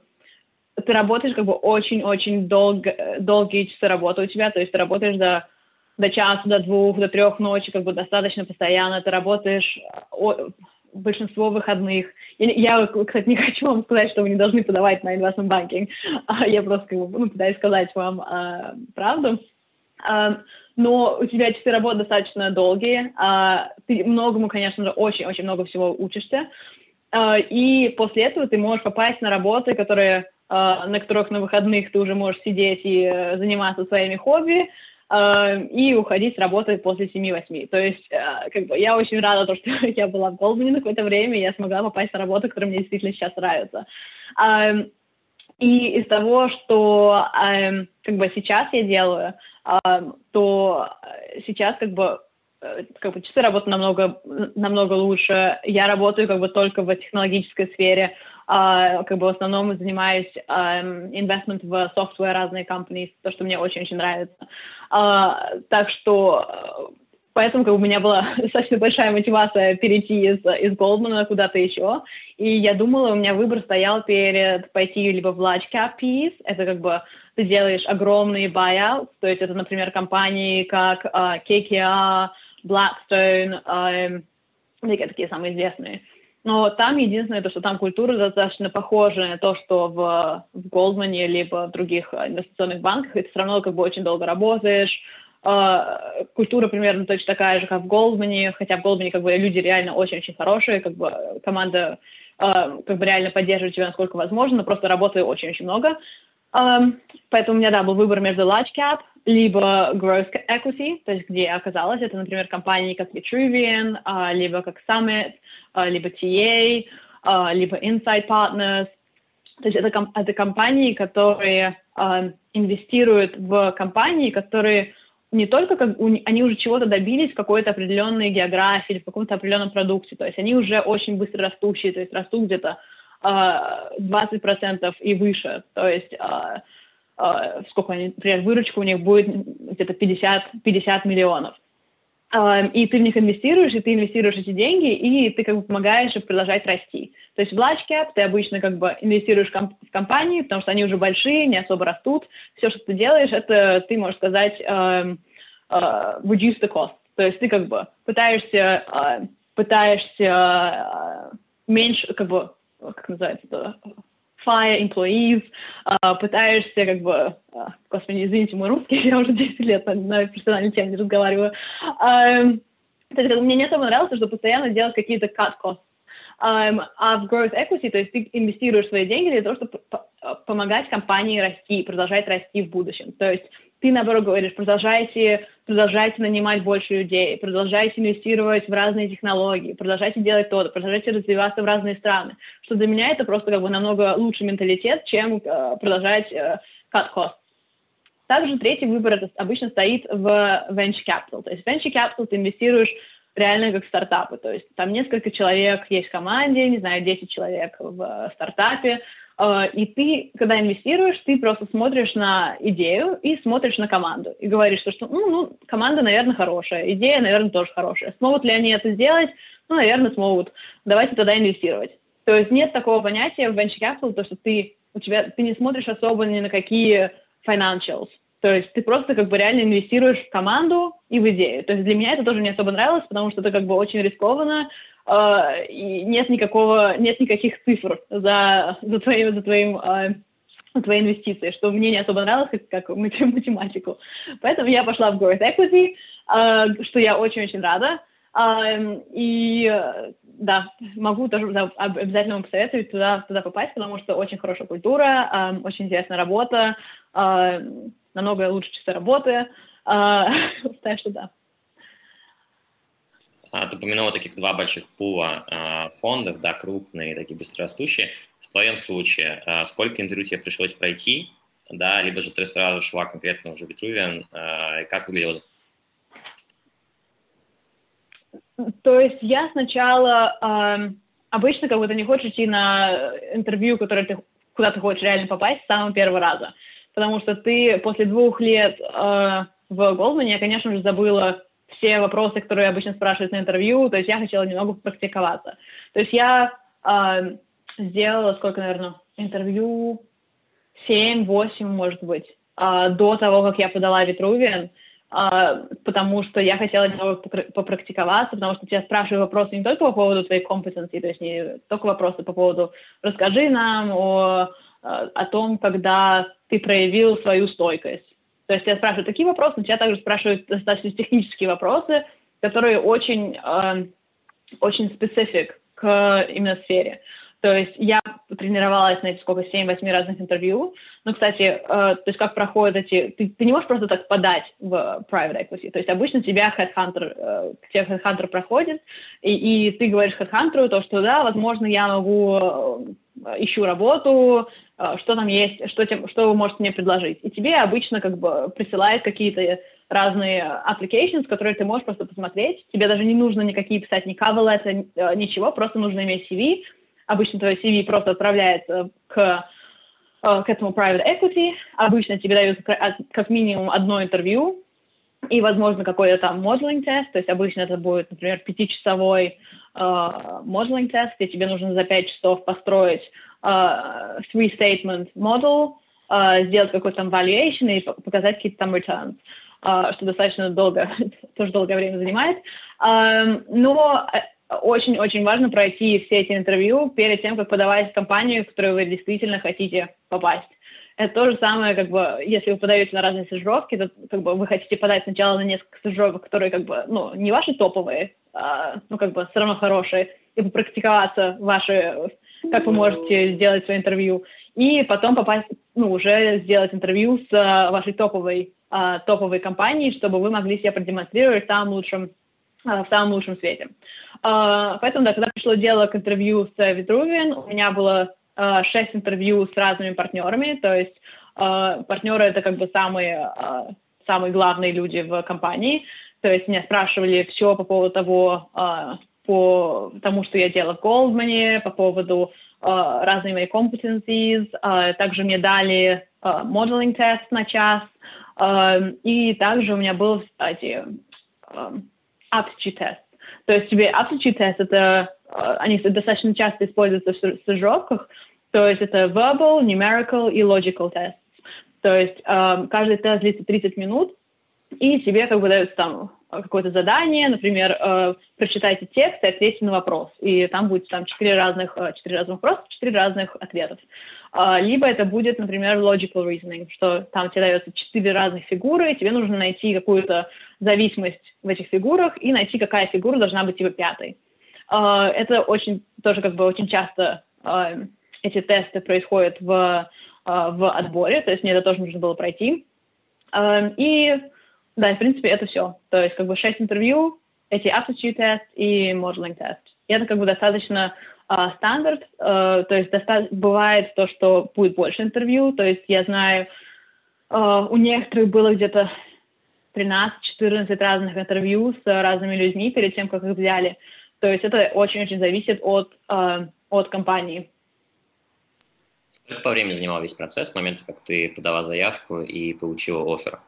ты работаешь как бы очень-очень долго, долгие часы работы у тебя, то есть ты работаешь до, до часа, до двух, до трех ночи, как бы достаточно постоянно, ты работаешь о, большинство выходных. Я, я, кстати, не хочу вам сказать, что вы не должны подавать на investment banking, я просто как ну, пытаюсь сказать вам а, правду. А, но у тебя часы работы достаточно долгие, а, ты многому, конечно же, очень-очень много всего учишься, а, и после этого ты можешь попасть на работы, которые, а, на которых на выходных ты уже можешь сидеть и э, заниматься своими хобби, и уходить с работы после 7-8. То есть, как бы, я очень рада, то, что я была в Голдмане на какое-то время, и я смогла попасть на работу, которая мне действительно сейчас нравится. И из того, что как бы сейчас я делаю, то сейчас как бы э, как бы часы работы намного, намного лучше. Я работаю как бы только в технологической сфере, uh, как бы в основном занимаюсь um, investment в software разные компании, то, что мне очень-очень нравится. Uh, так что Поэтому как у меня была достаточно большая мотивация перейти из, из Goldman куда-то еще. И я думала, у меня выбор стоял перед пойти либо в large cap piece, это как бы ты делаешь огромные buyouts, то есть это, например, компании как uh, KKR, Blackstone, um, такие самые известные. Но там единственное, то, что там культура достаточно похожа на то, что в, в Goldman либо в других инвестиционных банках, и ты все равно как бы очень долго работаешь, культура примерно точно такая же, как в Голдмане, хотя в Голдмане как бы люди реально очень-очень хорошие, как бы команда uh, как бы реально поддерживает тебя насколько возможно, но просто работы очень-очень много. Um, поэтому у меня, да, был выбор между large cap, либо growth equity, то есть где я оказалась. Это, например, компании как Vitruvian, либо как Summit, либо TA, либо Insight Partners. То есть это, это компании, которые инвестируют в компании, которые не только как у, они уже чего-то добились в какой-то определенной географии или в каком-то определенном продукте, то есть они уже очень быстро растущие, то есть растут где-то э, 20% и выше, то есть э, э, сколько они, например, выручка у них будет где-то 50, 50 миллионов. И ты в них инвестируешь, и ты инвестируешь эти деньги, и ты как бы помогаешь им продолжать расти. То есть в large ты обычно как бы инвестируешь в компании, потому что они уже большие, не особо растут. Все, что ты делаешь, это ты можешь сказать uh, uh, reduce the cost. То есть ты как бы пытаешься, uh, пытаешься uh, меньше, как бы, как называется это, fire employees, uh, пытаешься как бы, uh, господи, извините, мой русский, я уже 10 лет на, на профессиональной теме не разговариваю. То есть, мне не особо нравилось, что постоянно делать какие-то cut costs Um, а в growth equity, то есть ты инвестируешь свои деньги для того, чтобы помогать компании расти, продолжать расти в будущем. То есть ты, наоборот, говоришь, продолжайте, продолжайте нанимать больше людей, продолжайте инвестировать в разные технологии, продолжайте делать то, продолжайте развиваться в разные страны. Что для меня это просто как бы намного лучше менталитет, чем uh, продолжать uh, cut costs. Также третий выбор это обычно стоит в venture capital. То есть venture capital ты инвестируешь реально как стартапы. То есть там несколько человек есть в команде, не знаю, 10 человек в э, стартапе, э, и ты, когда инвестируешь, ты просто смотришь на идею и смотришь на команду. И говоришь, что, что ну, ну, команда, наверное, хорошая, идея, наверное, тоже хорошая. Смогут ли они это сделать? Ну, наверное, смогут. Давайте тогда инвестировать. То есть нет такого понятия в venture capital, то, что ты, у тебя, ты не смотришь особо ни на какие financials. То есть ты просто как бы реально инвестируешь в команду и в идею. То есть для меня это тоже не особо нравилось, потому что это как бы очень рискованно, э, и нет никакого, нет никаких цифр за, за твоим, за твоим э, твои инвестиции, что мне не особо нравилось как, как математику. Поэтому я пошла в Growth Equity, э, что я очень-очень рада. Э, и да, могу тоже да, обязательно вам посоветовать туда, туда попасть, потому что очень хорошая культура, э, очень интересная работа, э, намного лучше часы работы. Э, так что да. А, ты упомянула таких два больших пула а, фондов, да, крупные, такие быстрорастущие. В твоем случае, а, сколько интервью тебе пришлось пройти, да, либо же ты сразу шла конкретно уже в Витрувиан, и как выглядело? То есть я сначала, обычно как ты не хочешь идти на интервью, которое ты, куда ты хочешь реально попасть с самого первого раза, потому что ты после двух лет в Голдмане, я, конечно же, забыла все вопросы, которые обычно спрашивают на интервью, то есть я хотела немного практиковаться. То есть я э, сделала, сколько, наверное, интервью, 7-8, может быть, э, до того, как я подала Витрувиан, э, потому что я хотела немного попрактиковаться, потому что тебя спрашивают вопросы не только по поводу твоей компетенции, то есть не только вопросы по поводу «расскажи нам о, о том, когда ты проявил свою стойкость», то есть я спрашиваю такие вопросы, но тебя также спрашивают достаточно технические вопросы, которые очень, э, очень специфик к именно сфере. То есть я тренировалась на эти сколько, 7-8 разных интервью. Ну, кстати, э, то есть как проходят эти... Ты, ты не можешь просто так подать в private equity. То есть обычно тебя headhunter, э, к тебе headhunter проходит, и, и ты говоришь headhunter то, что да, возможно, я могу, э, ищу работу, э, что там есть, что, тем, что вы можете мне предложить. И тебе обычно как бы присылают какие-то разные applications, которые ты можешь просто посмотреть. Тебе даже не нужно никакие писать ни cover letter, ничего, просто нужно иметь CV, Обычно твое CV просто отправляется к, э, к этому private equity. Обычно тебе дают как минимум одно интервью и, возможно, какой-то там modeling тест. То есть обычно это будет, например, пятичасовой uh, modeling тест, где тебе нужно за пять часов построить three-statement model, сделать какой-то там valuation и показать какие-то там returns, uh, что достаточно долго, тоже долгое время занимает. Uh, но очень-очень важно пройти все эти интервью перед тем, как подавать в компанию, в которую вы действительно хотите попасть. Это то же самое, как бы, если вы подаете на разные стажировки, то как бы вы хотите подать сначала на несколько стажировок, которые как бы, ну, не ваши топовые, а, ну, как бы, все равно хорошие, и попрактиковаться ваши, как вы можете сделать свое интервью, и потом попасть, ну, уже сделать интервью с вашей топовой, а, топовой компанией, чтобы вы могли себя продемонстрировать в самом лучшем, а, в самом лучшем свете. Uh, поэтому, да, когда пришло дело к интервью с Витрувиан, у меня было uh, шесть интервью с разными партнерами, то есть партнеры — это как бы самые, самые главные люди в компании, то есть меня спрашивали все по поводу того, по тому, что я делала в Goldman, по поводу разных моих competencies, также мне дали uh, modeling тест на час, и также у меня был, кстати, aptitude тест, то есть тебе aptitude тест, это, э, они достаточно часто используются в стажировках, то есть это verbal, numerical и logical тест. То есть э, каждый тест длится 30 минут, и тебе как бы дается там какое-то задание, например, э, прочитайте текст и ответьте на вопрос. И там будет там четыре разных, э, четыре разных вопроса, четыре разных ответов. Э, либо это будет, например, logical reasoning, что там тебе дается четыре разных фигуры, и тебе нужно найти какую-то зависимость в этих фигурах и найти, какая фигура должна быть типа пятой. Э, это очень, тоже как бы очень часто э, эти тесты происходят в, в отборе, то есть мне это тоже нужно было пройти. И да, в принципе, это все. То есть, как бы, шесть интервью, эти aptitude тест и modeling тест. И это, как бы, достаточно стандарт, uh, то есть, доста- бывает то, что будет больше интервью, то есть, я знаю, uh, у некоторых было где-то 13-14 разных интервью с разными людьми перед тем, как их взяли. То есть, это очень-очень зависит от, uh, от компании. Сколько по времени занимал весь процесс с момента, как ты подала заявку и получила оффер?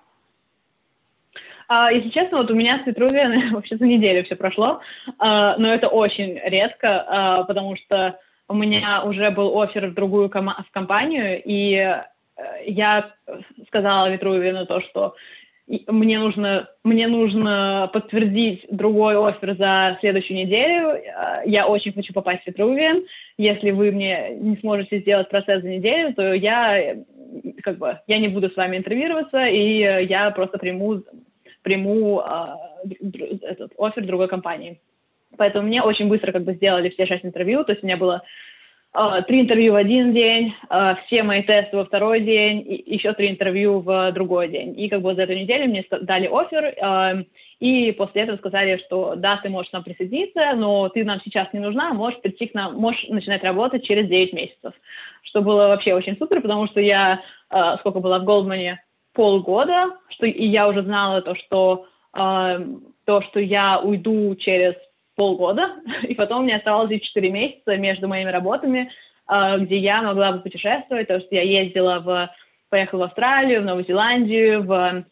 А, если честно, вот у меня с Витрувиан вообще за неделю все прошло, а, но это очень редко, а, потому что у меня уже был офер в другую в компанию, и э, я сказала Витрувину то, что мне нужно, мне нужно подтвердить другой офер за следующую неделю. Я очень хочу попасть в Витрувиан. Если вы мне не сможете сделать процесс за неделю, то я как бы, я не буду с вами интервьюироваться, и я просто приму, приму э, этот офер другой компании. Поэтому мне очень быстро как бы сделали все шесть интервью, то есть у меня было э, три интервью в один день, э, все мои тесты во второй день, и еще три интервью в другой день. И как бы за эту неделю мне дали офер, э, и после этого сказали, что да, ты можешь нам присоединиться, но ты нам сейчас не нужна, можешь прийти к нам, можешь начинать работать через 9 месяцев. Что было вообще очень супер, потому что я, э, сколько была в Голдмане, полгода, что и я уже знала то, что э, то, что я уйду через полгода, и потом мне оставалось 4 месяца между моими работами, э, где я могла бы путешествовать, то, что я ездила в, поехала в Австралию, в Новую Зеландию, в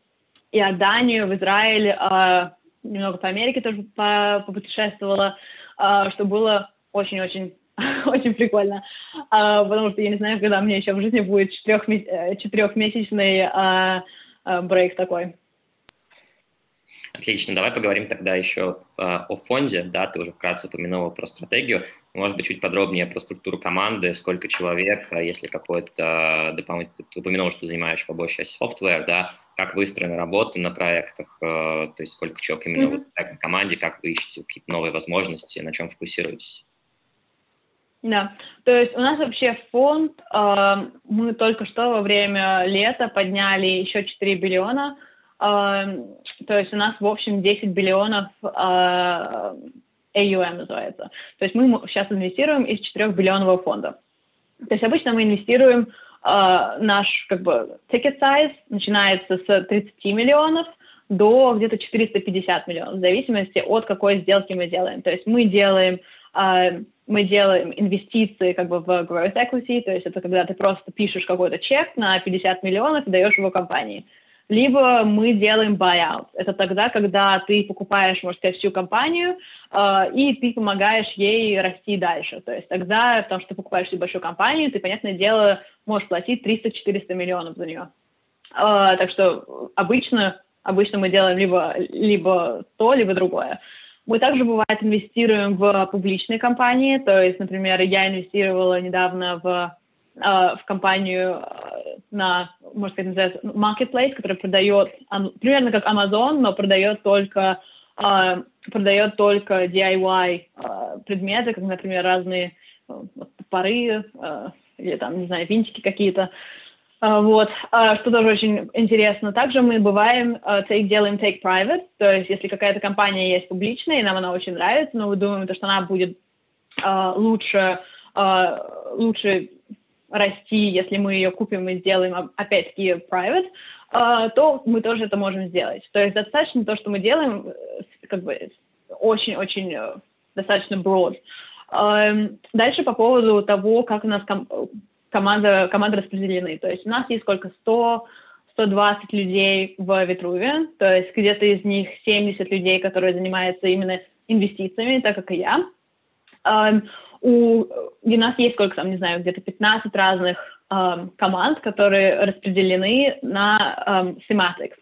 Иорданию, в Израиль, э, немного по Америке тоже попутешествовала, э, что было очень-очень очень прикольно, а, потому что я не знаю, когда мне еще в жизни будет четырех, э, четырехмесячный а, а, брейк такой. Отлично, давай поговорим тогда еще э, о фонде, да, ты уже вкратце упомянула про стратегию, может быть, чуть подробнее про структуру команды, сколько человек, если какой-то дополнительный, ты упомянул, что занимаешь по большей части software, да, как выстроена работа на проектах, э, то есть сколько человек именно mm-hmm. в команде, как вы ищете какие-то новые возможности, на чем фокусируетесь? Да, то есть у нас вообще фонд, э, мы только что во время лета подняли еще 4 биллиона, э, то есть у нас в общем 10 биллионов э, AUM называется. То есть мы сейчас инвестируем из 4 биллионового фонда. То есть обычно мы инвестируем, э, наш как бы ticket size начинается с 30 миллионов до где-то 450 миллионов, в зависимости от какой сделки мы делаем. То есть мы делаем мы делаем инвестиции как бы в growth equity, то есть это когда ты просто пишешь какой-то чек на 50 миллионов и даешь его компании. Либо мы делаем buyout. Это тогда, когда ты покупаешь, можно сказать, всю компанию, э, и ты помогаешь ей расти дальше. То есть тогда, потому что ты покупаешь всю большую компанию, ты, понятное дело, можешь платить 300-400 миллионов за нее. Э, так что обычно, обычно мы делаем либо, либо то, либо другое. Мы также, бывает, инвестируем в публичные компании, то есть, например, я инвестировала недавно в, э, в компанию э, на, можно сказать, называется marketplace, который продает, примерно как Amazon, но продает только, э, продает только DIY предметы, как, например, разные топоры или там, не знаю, винтики какие-то. А, вот, а, что тоже очень интересно. Также мы бываем, а, take, делаем take private, то есть если какая-то компания есть публичная, и нам она очень нравится, но мы думаем, что она будет лучше, лучше расти, если мы ее купим и сделаем, опять-таки, private, то мы тоже это можем сделать. То есть достаточно то, что мы делаем, э, как бы очень-очень э, достаточно broad. Дальше по поводу того, как у нас команда, команды распределены. То есть у нас есть сколько? 100, 120 людей в Витруве, то есть где-то из них 70 людей, которые занимаются именно инвестициями, так как и я. Um, у, у нас есть сколько там, не знаю, где-то 15 разных um, команд, которые распределены на um, thematics.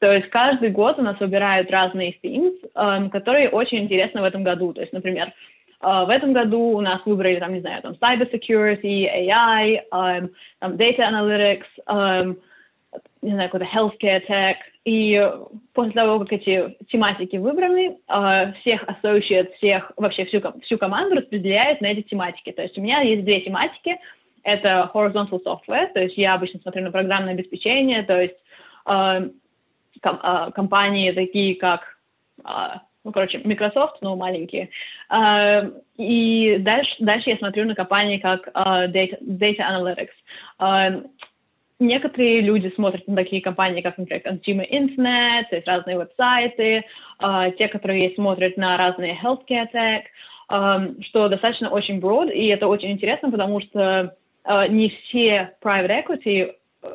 То есть каждый год у нас выбирают разные themes, um, которые очень интересны в этом году. То есть, например, в этом году у нас выбрали, там, не знаю, там, cyber security, AI, um, там, data analytics, um, не знаю, какой-то healthcare tech. И после того, как эти тематики выбраны, uh, всех associates, всех, вообще всю, всю команду распределяют на эти тематики. То есть у меня есть две тематики. Это horizontal software, то есть я обычно смотрю на программное обеспечение, то есть ком, uh, компании такие как ну, короче, Microsoft, но маленькие. Uh, и дальше, дальше я смотрю на компании как uh, Data, Analytics. Uh, некоторые люди смотрят на такие компании, как, например, Consumer Internet, то есть разные веб-сайты, те, которые смотрят на разные healthcare tech, что достаточно очень broad, и это очень интересно, потому что не все private equity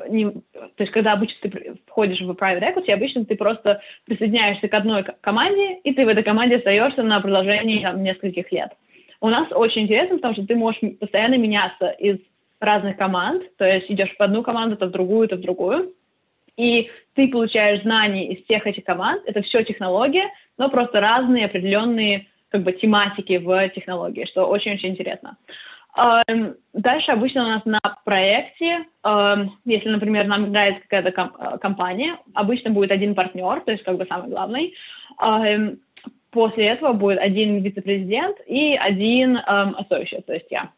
не, то есть когда обычно ты входишь в private equity, обычно ты просто присоединяешься к одной команде, и ты в этой команде остаешься на продолжении там, нескольких лет. У нас очень интересно, потому что ты можешь постоянно меняться из разных команд, то есть идешь в одну команду, то в другую, то в другую, и ты получаешь знания из всех этих команд, это все технология, но просто разные определенные как бы тематики в технологии, что очень-очень интересно. Эм, дальше обычно у нас на проекте, эм, если, например, нам нравится какая-то э, компания, обычно будет один партнер, то есть как бы самый главный. Эм, после этого будет один вице-президент и один associate, то есть я.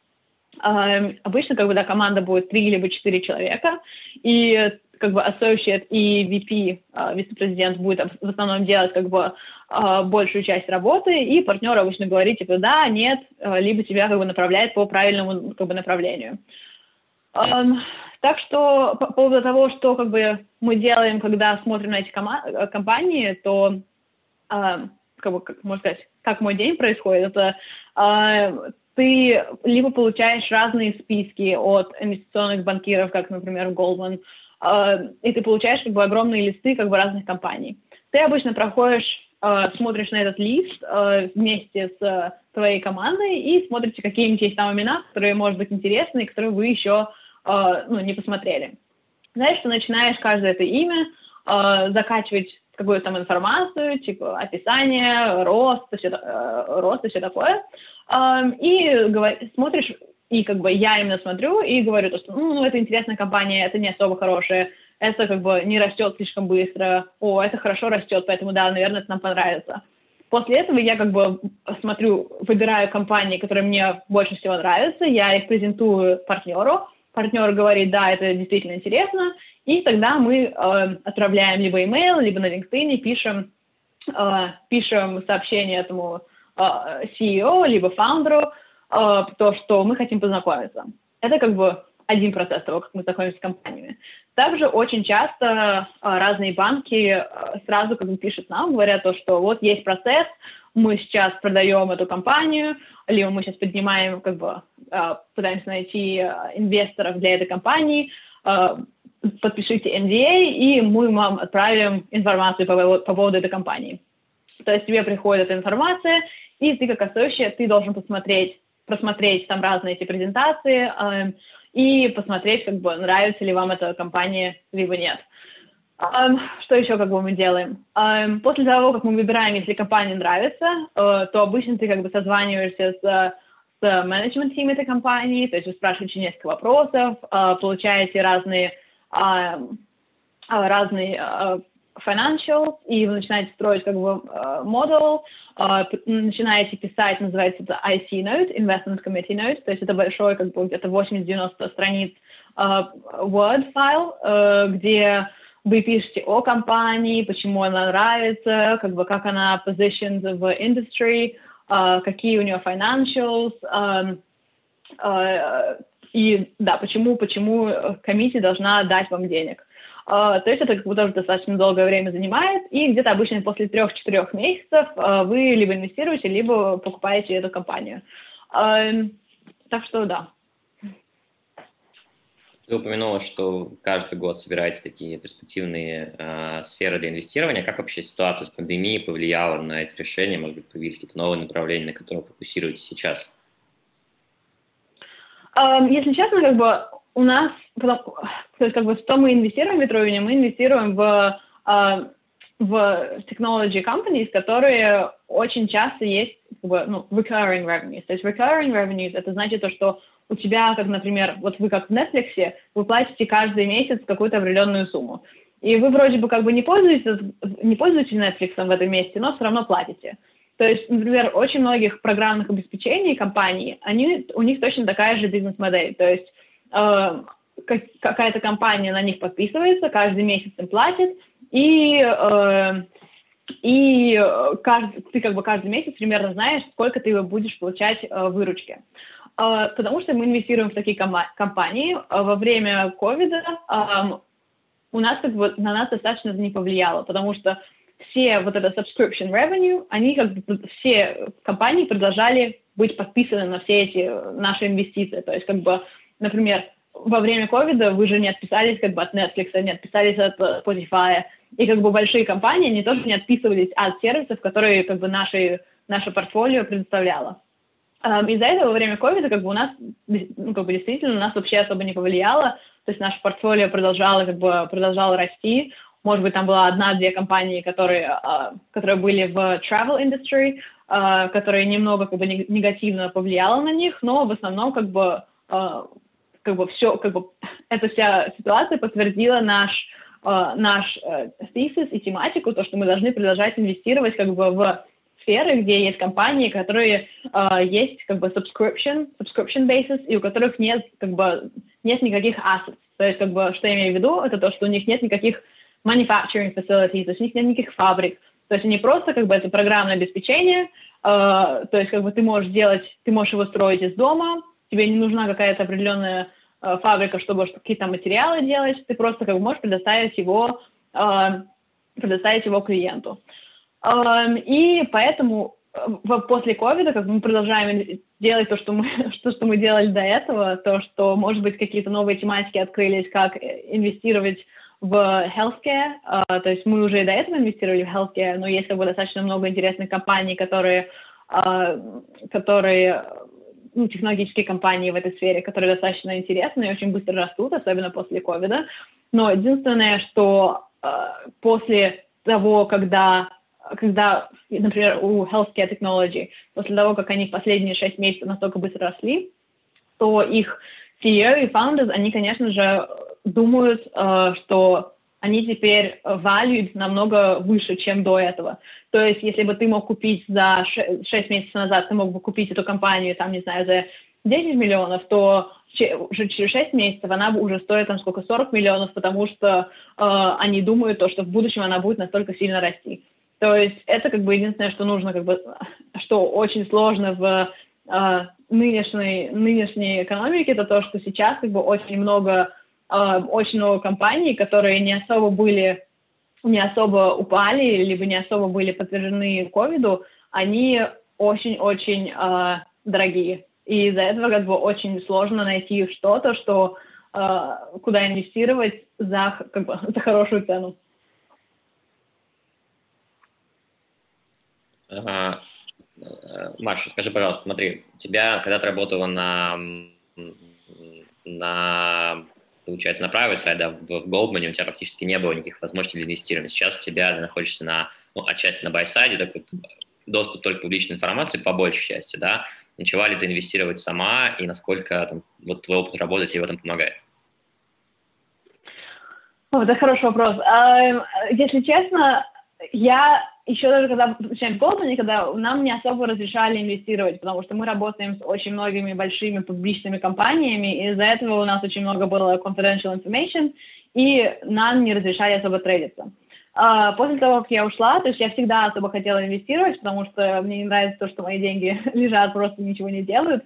Обычно как бы, да, команда будет три либо четыре человека, и как бы associate и VP, э, вице-президент, будет в основном делать как бы э, большую часть работы, и партнер обычно говорит, типа, да, нет, э, либо тебя как бы направляет по правильному как бы направлению. Um, так что по поводу того, что как бы мы делаем, когда смотрим на эти компании, то uh, как бы, как можно сказать, как мой день происходит, это uh, ты либо получаешь разные списки от инвестиционных банкиров, как, например, Goldman, Э, и ты получаешь как бы огромные листы как бы разных компаний. Ты обычно проходишь, э, смотришь на этот лист э, вместе с твоей командой и смотрите, какие-нибудь есть там имена, которые, может быть, интересны, и которые вы еще ну, не посмотрели. Знаешь, ты начинаешь каждое это имя закачивать какую-то там информацию, типа описание, рост, все, рост и все такое, и смотришь и как бы я именно смотрю и говорю, то, что ну, это интересная компания, это не особо хорошая, это как бы не растет слишком быстро, о, это хорошо растет, поэтому да, наверное, это нам понравится. После этого я как бы смотрю, выбираю компании, которые мне больше всего нравятся, я их презентую партнеру, партнер говорит, да, это действительно интересно, и тогда мы э, отправляем либо email, либо на LinkedIn пишем, э, пишем сообщение этому э, CEO, либо фаундеру, то, что мы хотим познакомиться. Это как бы один процесс того, как мы знакомимся с компаниями. Также очень часто э, разные банки э, сразу как бы пишут нам, говорят то, что вот есть процесс, мы сейчас продаем эту компанию, либо мы сейчас поднимаем, как бы пытаемся найти инвесторов для этой компании, подпишите NDA, и мы вам отправим информацию по поводу этой компании. То есть тебе приходит эта информация, и ты как associate, ты должен посмотреть просмотреть там разные эти презентации э, и посмотреть, как бы, нравится ли вам эта компания, либо нет. Um, что еще как бы мы делаем? Um, после того, как мы выбираем, если компания нравится, uh, то обычно ты как бы созваниваешься с, с менеджмент тимом этой компании, то есть вы спрашиваете несколько вопросов, uh, получаете разные, uh, разные financials, и вы начинаете строить как бы модуль, uh, uh, начинаете писать, называется это IC Note, Investment Committee Note, то есть это большой, как бы где-то 80-90 страниц uh, Word файл, где вы пишете о компании, почему она нравится, как бы как она positioned в industry, какие у нее financials, и да, почему, почему комиссия должна дать вам денег. А, то есть это как бы тоже достаточно долгое время занимает, и где-то обычно после трех-четырех месяцев а, вы либо инвестируете, либо покупаете эту компанию. А, так что да. Ты упомянула, что каждый год собираете такие перспективные э, сферы для инвестирования. Как вообще ситуация с пандемией повлияла на эти решения? Может быть, появились какие-то новые направления, на которые фокусируетесь сейчас? Если честно, как бы у нас, то есть как бы что мы инвестируем в Vitruvian, мы инвестируем в, uh, в technology companies, которые очень часто есть как бы, ну, recurring revenues. То есть recurring revenues это значит то, что у тебя, как, например, вот вы как в Netflix, вы платите каждый месяц какую-то определенную сумму. И вы вроде бы как бы не пользуетесь, не пользуетесь Netflix в этом месте, но все равно платите. То есть, например, очень многих программных обеспечений компаний, они, у них точно такая же бизнес-модель. То есть Э, какая-то компания на них подписывается, каждый месяц им платит, и, э, и каждый, ты как бы каждый месяц примерно знаешь, сколько ты будешь получать э, выручки. Потому что мы инвестируем в такие компании. Во время ковида у нас как бы на нас достаточно не повлияло, потому что все вот это subscription revenue, они как бы все компании продолжали быть подписаны на все эти наши инвестиции. То есть как бы например, во время ковида вы же не отписались как бы от Netflix, не отписались от Spotify, и как бы большие компании, они тоже не отписывались от сервисов, которые как бы наши, наше портфолио предоставляло. Um, из-за этого во время ковида как бы у нас, ну, как бы действительно, у нас вообще особо не повлияло, то есть наше портфолио продолжало как бы продолжало расти, может быть, там была одна-две компании, которые, uh, которые были в travel industry, э, которое немного как бы негативно повлияло на них, но в основном как бы э, как бы все, как бы эта вся ситуация подтвердила наш наш thesis и тематику, то, что мы должны продолжать инвестировать как бы в сферы, где есть компании, которые есть как бы subscription, subscription basis, и у которых нет как бы нет никаких assets. То есть как бы что я имею в виду, это то, что у них нет никаких manufacturing facilities, то есть у них нет никаких фабрик. То есть они просто как бы это программное обеспечение, э, то есть как бы ты можешь делать, ты можешь его строить из дома, тебе не нужна какая-то определенная э, фабрика, чтобы какие-то материалы делать, ты просто как бы можешь предоставить его, э, предоставить его клиенту. Э, и поэтому э, после ковида как мы продолжаем делать то, что мы, что, что мы делали до этого, то, что, может быть, какие-то новые тематики открылись, как инвестировать в healthcare, uh, то есть мы уже и до этого инвестировали в healthcare, но есть как бы достаточно много интересных компаний, которые, uh, которые ну, технологические компании в этой сфере, которые достаточно интересны и очень быстро растут, особенно после ковида. Но единственное, что uh, после того, когда, когда, например, у healthcare technology, после того, как они в последние шесть месяцев настолько быстро росли, то их CEO и founders, они, конечно же, думают, э, что они теперь valued намного выше, чем до этого. То есть, если бы ты мог купить за 6 месяцев назад, ты мог бы купить эту компанию, там, не знаю, за 10 миллионов, то уже через 6 месяцев она уже стоит там сколько, 40 миллионов, потому что э, они думают то, что в будущем она будет настолько сильно расти. То есть это как бы единственное, что нужно, как бы, что очень сложно в э, нынешней, нынешней экономике, это то, что сейчас как бы очень много э, очень много компаний, которые не особо были, не особо упали, либо не особо были подтверждены ковиду, они очень-очень э, дорогие. И из-за этого как бы очень сложно найти что-то, что э, куда инвестировать за, как бы, за хорошую цену. Ага. Маша, скажи, пожалуйста, смотри, тебя, когда ты работала на, на получается, на правой side, да, в, в Goldman у тебя практически не было никаких возможностей для инвестирования. Сейчас у тебя ты находишься на, ну, отчасти на buy side, такой доступ только к публичной информации по большей части, да. Начала ли ты инвестировать сама и насколько там, вот твой опыт работы тебе в этом помогает? Это хороший вопрос. Если честно, я еще даже когда начинаем в Голдмане, когда нам не особо разрешали инвестировать, потому что мы работаем с очень многими большими публичными компаниями, и из-за этого у нас очень много было confidential information, и нам не разрешали особо трейдиться. А, после того, как я ушла, то есть я всегда особо хотела инвестировать, потому что мне не нравится то, что мои деньги лежат, просто ничего не делают.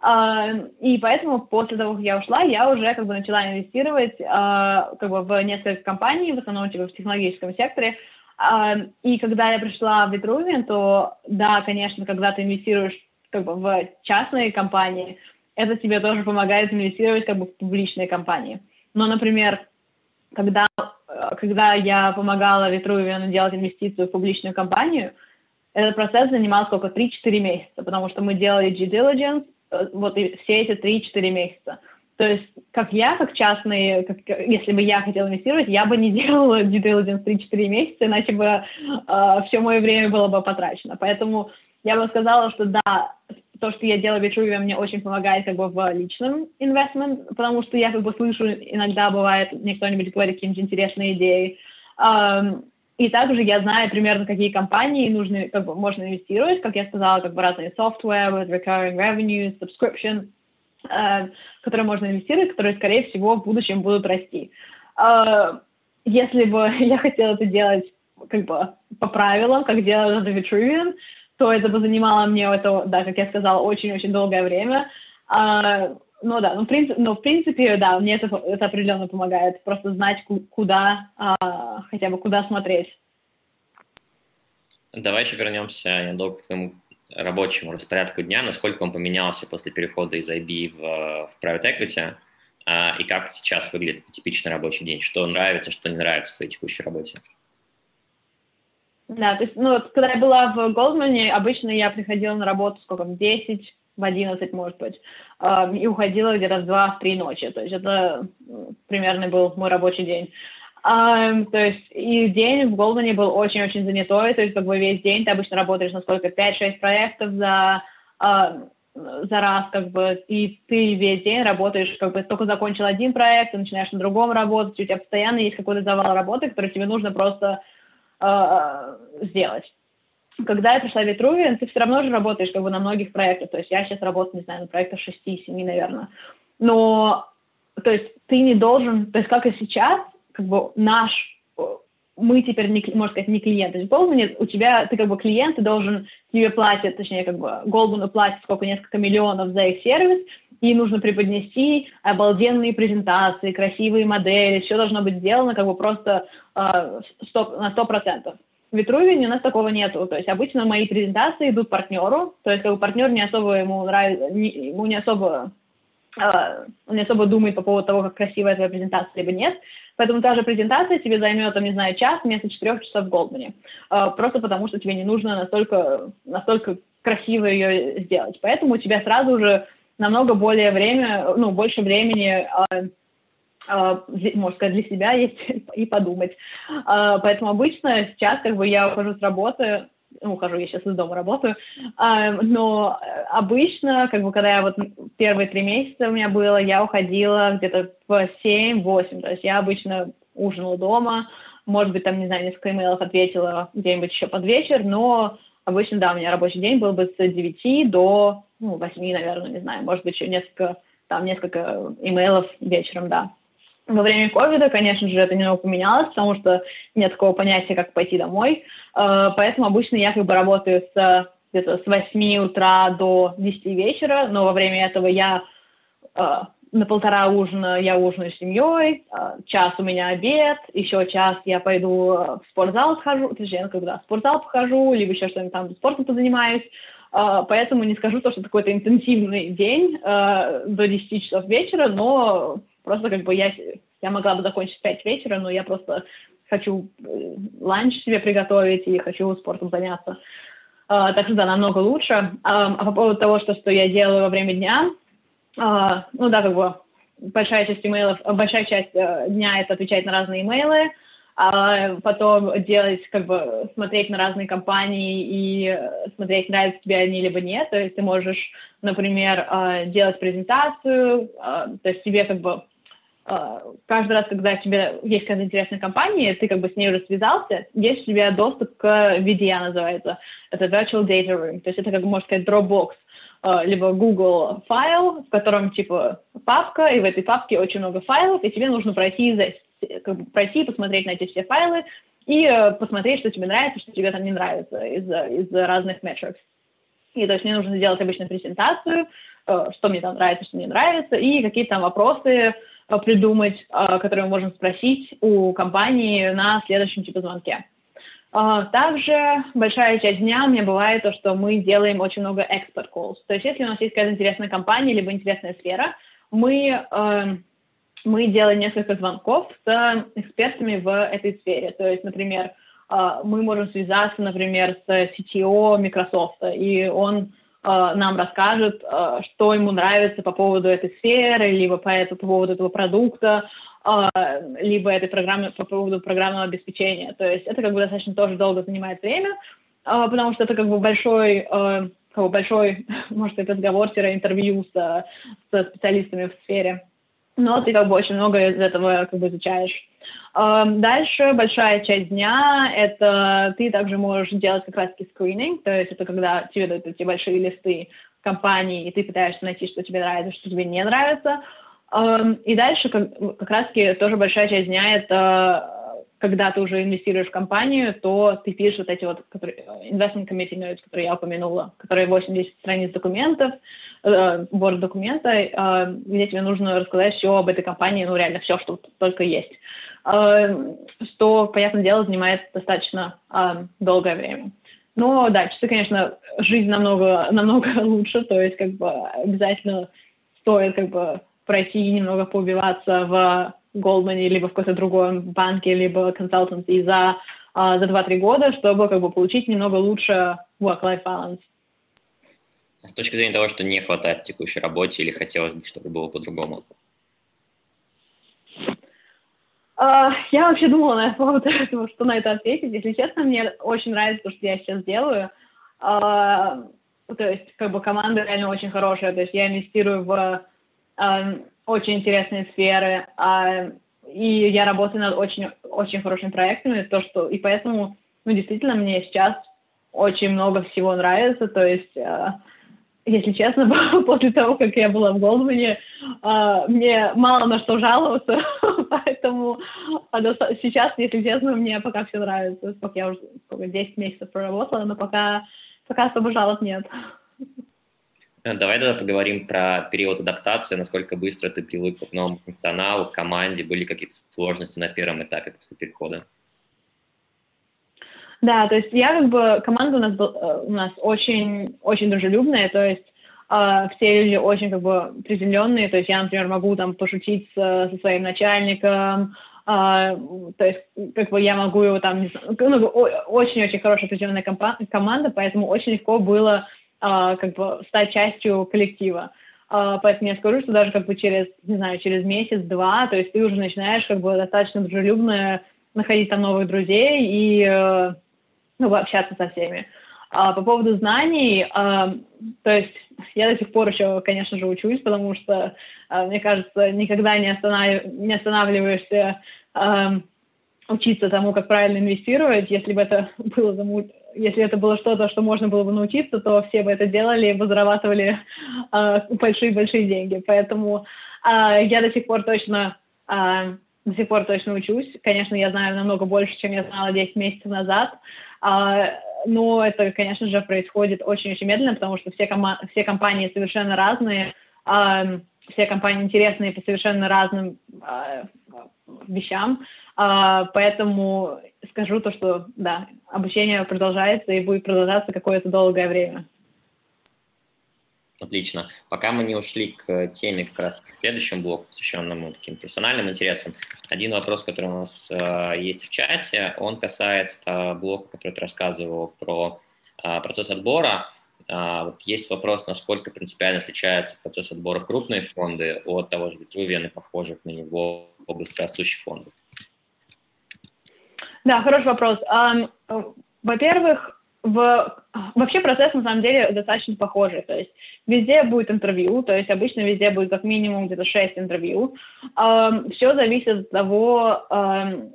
А, и поэтому после того, как я ушла, я уже как бы начала инвестировать а, как бы в несколько компаний, в основном типа в технологическом секторе, и когда я пришла в Vitruvian, то да, конечно, когда ты инвестируешь как бы в частные компании, это тебе тоже помогает инвестировать как бы в публичные компании. Но, например, когда, когда я помогала Vitruvian делать инвестицию в публичную компанию, этот процесс занимал сколько? 3-4 месяца, потому что мы делали due diligence э, вот и все эти 3-4 месяца. То есть, как я, как частный, как, если бы я хотела инвестировать, я бы не делала due diligence 3-4 месяца, иначе бы э, все мое время было бы потрачено. Поэтому я бы сказала, что да, то, что я делаю в Vitruvian, мне очень помогает как бы в личном инвестмент, потому что я как бы слышу, иногда бывает, мне кто-нибудь говорит какие-нибудь интересные идеи. Um, и также я знаю примерно, какие компании нужны, как бы можно инвестировать, как я сказала, как бы разные software, recurring revenue, subscription, Э, которые можно инвестировать, которые, скорее всего, в будущем будут расти. Э, если бы я хотела это делать как бы по правилам, как делал это Vitruvian, то это бы занимало мне это, да, как я сказала, очень-очень долгое время. Uh, ну да, ну, в принципе, но в принципе, да, мне это, это определенно помогает, просто знать, куда, хотя бы куда смотреть. Давай еще вернемся недолго к твоему рабочему распорядку дня, насколько он поменялся после перехода из IB в, в Private Equity, а, и как сейчас выглядит типичный рабочий день, что нравится, что не нравится в твоей текущей работе? Да, то есть, ну, вот, когда я была в Голдмане, обычно я приходила на работу сколько, в 10, в 11, может быть, и уходила где-то в 2-3 ночи. То есть это примерно был мой рабочий день. Um, то есть и день в Голдмане был очень-очень занятой, то есть как бы весь день ты обычно работаешь на сколько, 5-6 проектов за, uh, за раз, как бы, и ты весь день работаешь, как бы, только закончил один проект, ты начинаешь на другом работать, у тебя постоянно есть какой-то завал работы, который тебе нужно просто uh, сделать. Когда я пришла в Витрувиан, ты все равно же работаешь как бы на многих проектах, то есть я сейчас работаю, не знаю, на проектах 6-7, наверное, но, то есть ты не должен, то есть как и сейчас, как бы наш, мы теперь, не, можно сказать, не клиент. То есть Goldman, у тебя, ты как бы клиент, ты должен, тебе платят, точнее, как бы Goldman платит сколько, несколько миллионов за их сервис, и нужно преподнести обалденные презентации, красивые модели, все должно быть сделано как бы просто э, 100, на сто процентов. В Витрувине у нас такого нету. То есть обычно мои презентации идут партнеру, то есть как бы партнер не особо ему нравится, не, ему не особо Uh, он не особо думает по поводу того, как красивая твоя презентация, либо нет. Поэтому та же презентация тебе займет, там, не знаю, час вместо четырех часов в Голдмане. Uh, просто потому, что тебе не нужно настолько, настолько красиво ее сделать. Поэтому у тебя сразу же намного более время, ну, больше времени uh, можно сказать, для себя есть и подумать. Поэтому обычно сейчас как бы я ухожу с работы, ну, ухожу, я сейчас из дома работаю, но обычно, как бы, когда я вот первые три месяца у меня было, я уходила где-то в 7-8, то есть я обычно ужинала дома, может быть, там, не знаю, несколько имейлов ответила где-нибудь еще под вечер, но обычно, да, у меня рабочий день был бы с 9 до, ну, 8, наверное, не знаю, может быть, еще несколько, там, несколько имейлов вечером, да. Во время ковида, конечно же, это немного поменялось, потому что нет такого понятия, как пойти домой. Э, поэтому обычно я как бы работаю с где-то с 8 утра до 10 вечера, но во время этого я э, на полтора ужина я ужинаю с семьей, э, час у меня обед, еще час я пойду в спортзал схожу, точнее, когда в спортзал похожу, либо еще что-нибудь там спортом позанимаюсь. Поэтому не скажу то, что это какой-то интенсивный день до 10 часов вечера, но Просто как бы я, я могла бы закончить в 5 вечера, но я просто хочу э, ланч себе приготовить и хочу спортом заняться. Uh, так что да, намного лучше. Uh, а по поводу того, что, что я делаю во время дня, uh, ну да, как бы большая часть имейлов, большая часть uh, дня это отвечать на разные имейлы, а потом делать, как бы, смотреть на разные компании и смотреть, нравятся тебе они либо нет. То есть ты можешь, например, делать презентацию, то есть тебе как бы каждый раз, когда тебе есть какая-то интересная компания, ты как бы с ней уже связался, есть у тебя доступ к VDA называется. Это Virtual Data Room. То есть это, как можно сказать, Dropbox, а, либо Google файл, в котором типа папка, и в этой папке очень много файлов, и тебе нужно пройти, как бы, пройти посмотреть на эти все файлы и э, посмотреть, что тебе нравится, что тебе там не нравится из, из разных metrics. И то есть мне нужно сделать обычно презентацию, э, что мне там нравится, что мне нравится, и какие-то там вопросы, Э, придумать, э, которые мы можем спросить у компании на следующем типа звонке. Э, также большая часть дня у меня бывает то, что мы делаем очень много expert calls. То есть если у нас есть какая-то интересная компания либо интересная сфера, мы, мы делаем несколько звонков с экспертами в этой сфере. То есть, например, мы можем связаться, например, с CTO Microsoft, и он Э, нам расскажет, э, что ему нравится по поводу этой сферы, либо по, это, по поводу этого продукта, э, либо этой программы, по поводу программного обеспечения. То есть это как бы достаточно тоже долго занимает время, потому что это как бы большой, как бы большой, может быть, разговор-интервью с, со специалистами в сфере. Но ты как бы очень много из этого как бы изучаешь. Эм, дальше большая часть дня — это ты также можешь делать как раз-таки скрининг, то есть это когда тебе дают эти большие листы компании, и ты пытаешься найти, что тебе нравится, что тебе не нравится. Эм, и дальше как, как раз-таки тоже большая часть дня — это когда ты уже инвестируешь в компанию, то ты пишешь вот эти вот которые, investment committee notes, которые я упомянула, которые 80 страниц документов, э, Word документа, э, где тебе нужно рассказать все об этой компании, ну реально все, что только есть. Э, что, понятное дело, занимает достаточно э, долгое время. Но да, часы, конечно, жизнь намного, намного лучше, то есть как бы обязательно стоит как бы пройти немного поубиваться в Goldman либо в какой-то другой банке, либо консалтанте за, э, за 2-3 года, чтобы как бы получить немного лучше work-life balance. С точки зрения того, что не хватает в текущей работе или хотелось бы, чтобы было по-другому? Uh, я вообще думала на поводу этого, что на это ответить. Если честно, мне очень нравится то, что я сейчас делаю. Uh, то есть, как бы команда реально очень хорошая. То есть я инвестирую в uh, очень интересные сферы, и я работаю над очень, очень хорошими проектами. То, что, и поэтому, ну, действительно, мне сейчас очень много всего нравится. То есть если честно, после того, как я была в Голдмане, а, мне мало на что жаловаться, поэтому а, сейчас, если честно, мне пока все нравится. Сколько я уже сколько, 10 месяцев проработала, но пока, пока особо жалоб нет. Э, давай тогда поговорим про период адаптации, насколько быстро ты привык к новому функционалу, к команде, были какие-то сложности на первом этапе после перехода? Да, то есть я как бы, команда у нас, был, э, у нас очень, очень дружелюбная, то есть э, все люди очень как бы приземленные, то есть я, например, могу там пошутить со, со своим начальником, э, то есть как бы я могу его там, ну, очень-очень хорошая приземленная команда, поэтому очень легко было э, как бы стать частью коллектива. Uh, поэтому я скажу, что даже как бы через, не знаю, через месяц-два, то есть ты уже начинаешь как бы достаточно дружелюбно находить там новых друзей и uh, ну, общаться со всеми. А по поводу знаний, а, то есть я до сих пор еще, конечно же, учусь, потому что, а, мне кажется, никогда не, останов... не останавливаешься а, учиться тому, как правильно инвестировать. Если бы это было если это было что-то, что можно было бы научиться, то все бы это делали и бы зарабатывали большие-большие деньги. Поэтому я до сих пор точно до сих пор точно учусь. Конечно, я знаю намного больше, чем я знала 10 месяцев назад, а, но это, конечно же, происходит очень-очень медленно, потому что все, кома- все компании совершенно разные, а, все компании интересные по совершенно разным а, вещам, поэтому скажу то, что, да, обучение продолжается и будет продолжаться какое-то долгое время. Отлично. Пока мы не ушли к теме как раз к следующему блоку, посвященному таким персональным интересам, один вопрос, который у нас э, есть в чате, он касается э, блока, который ты рассказывал про э, процесс отбора. Э, вот есть вопрос, насколько принципиально отличается процесс отбора в крупные фонды от того же Витрувиана, похожих на него быстрорастущих фондов. Да, хороший вопрос. Um, во-первых, в... вообще процесс на самом деле достаточно похожий. То есть везде будет интервью, то есть обычно везде будет как минимум где-то 6 интервью. Эм, все зависит от того, эм,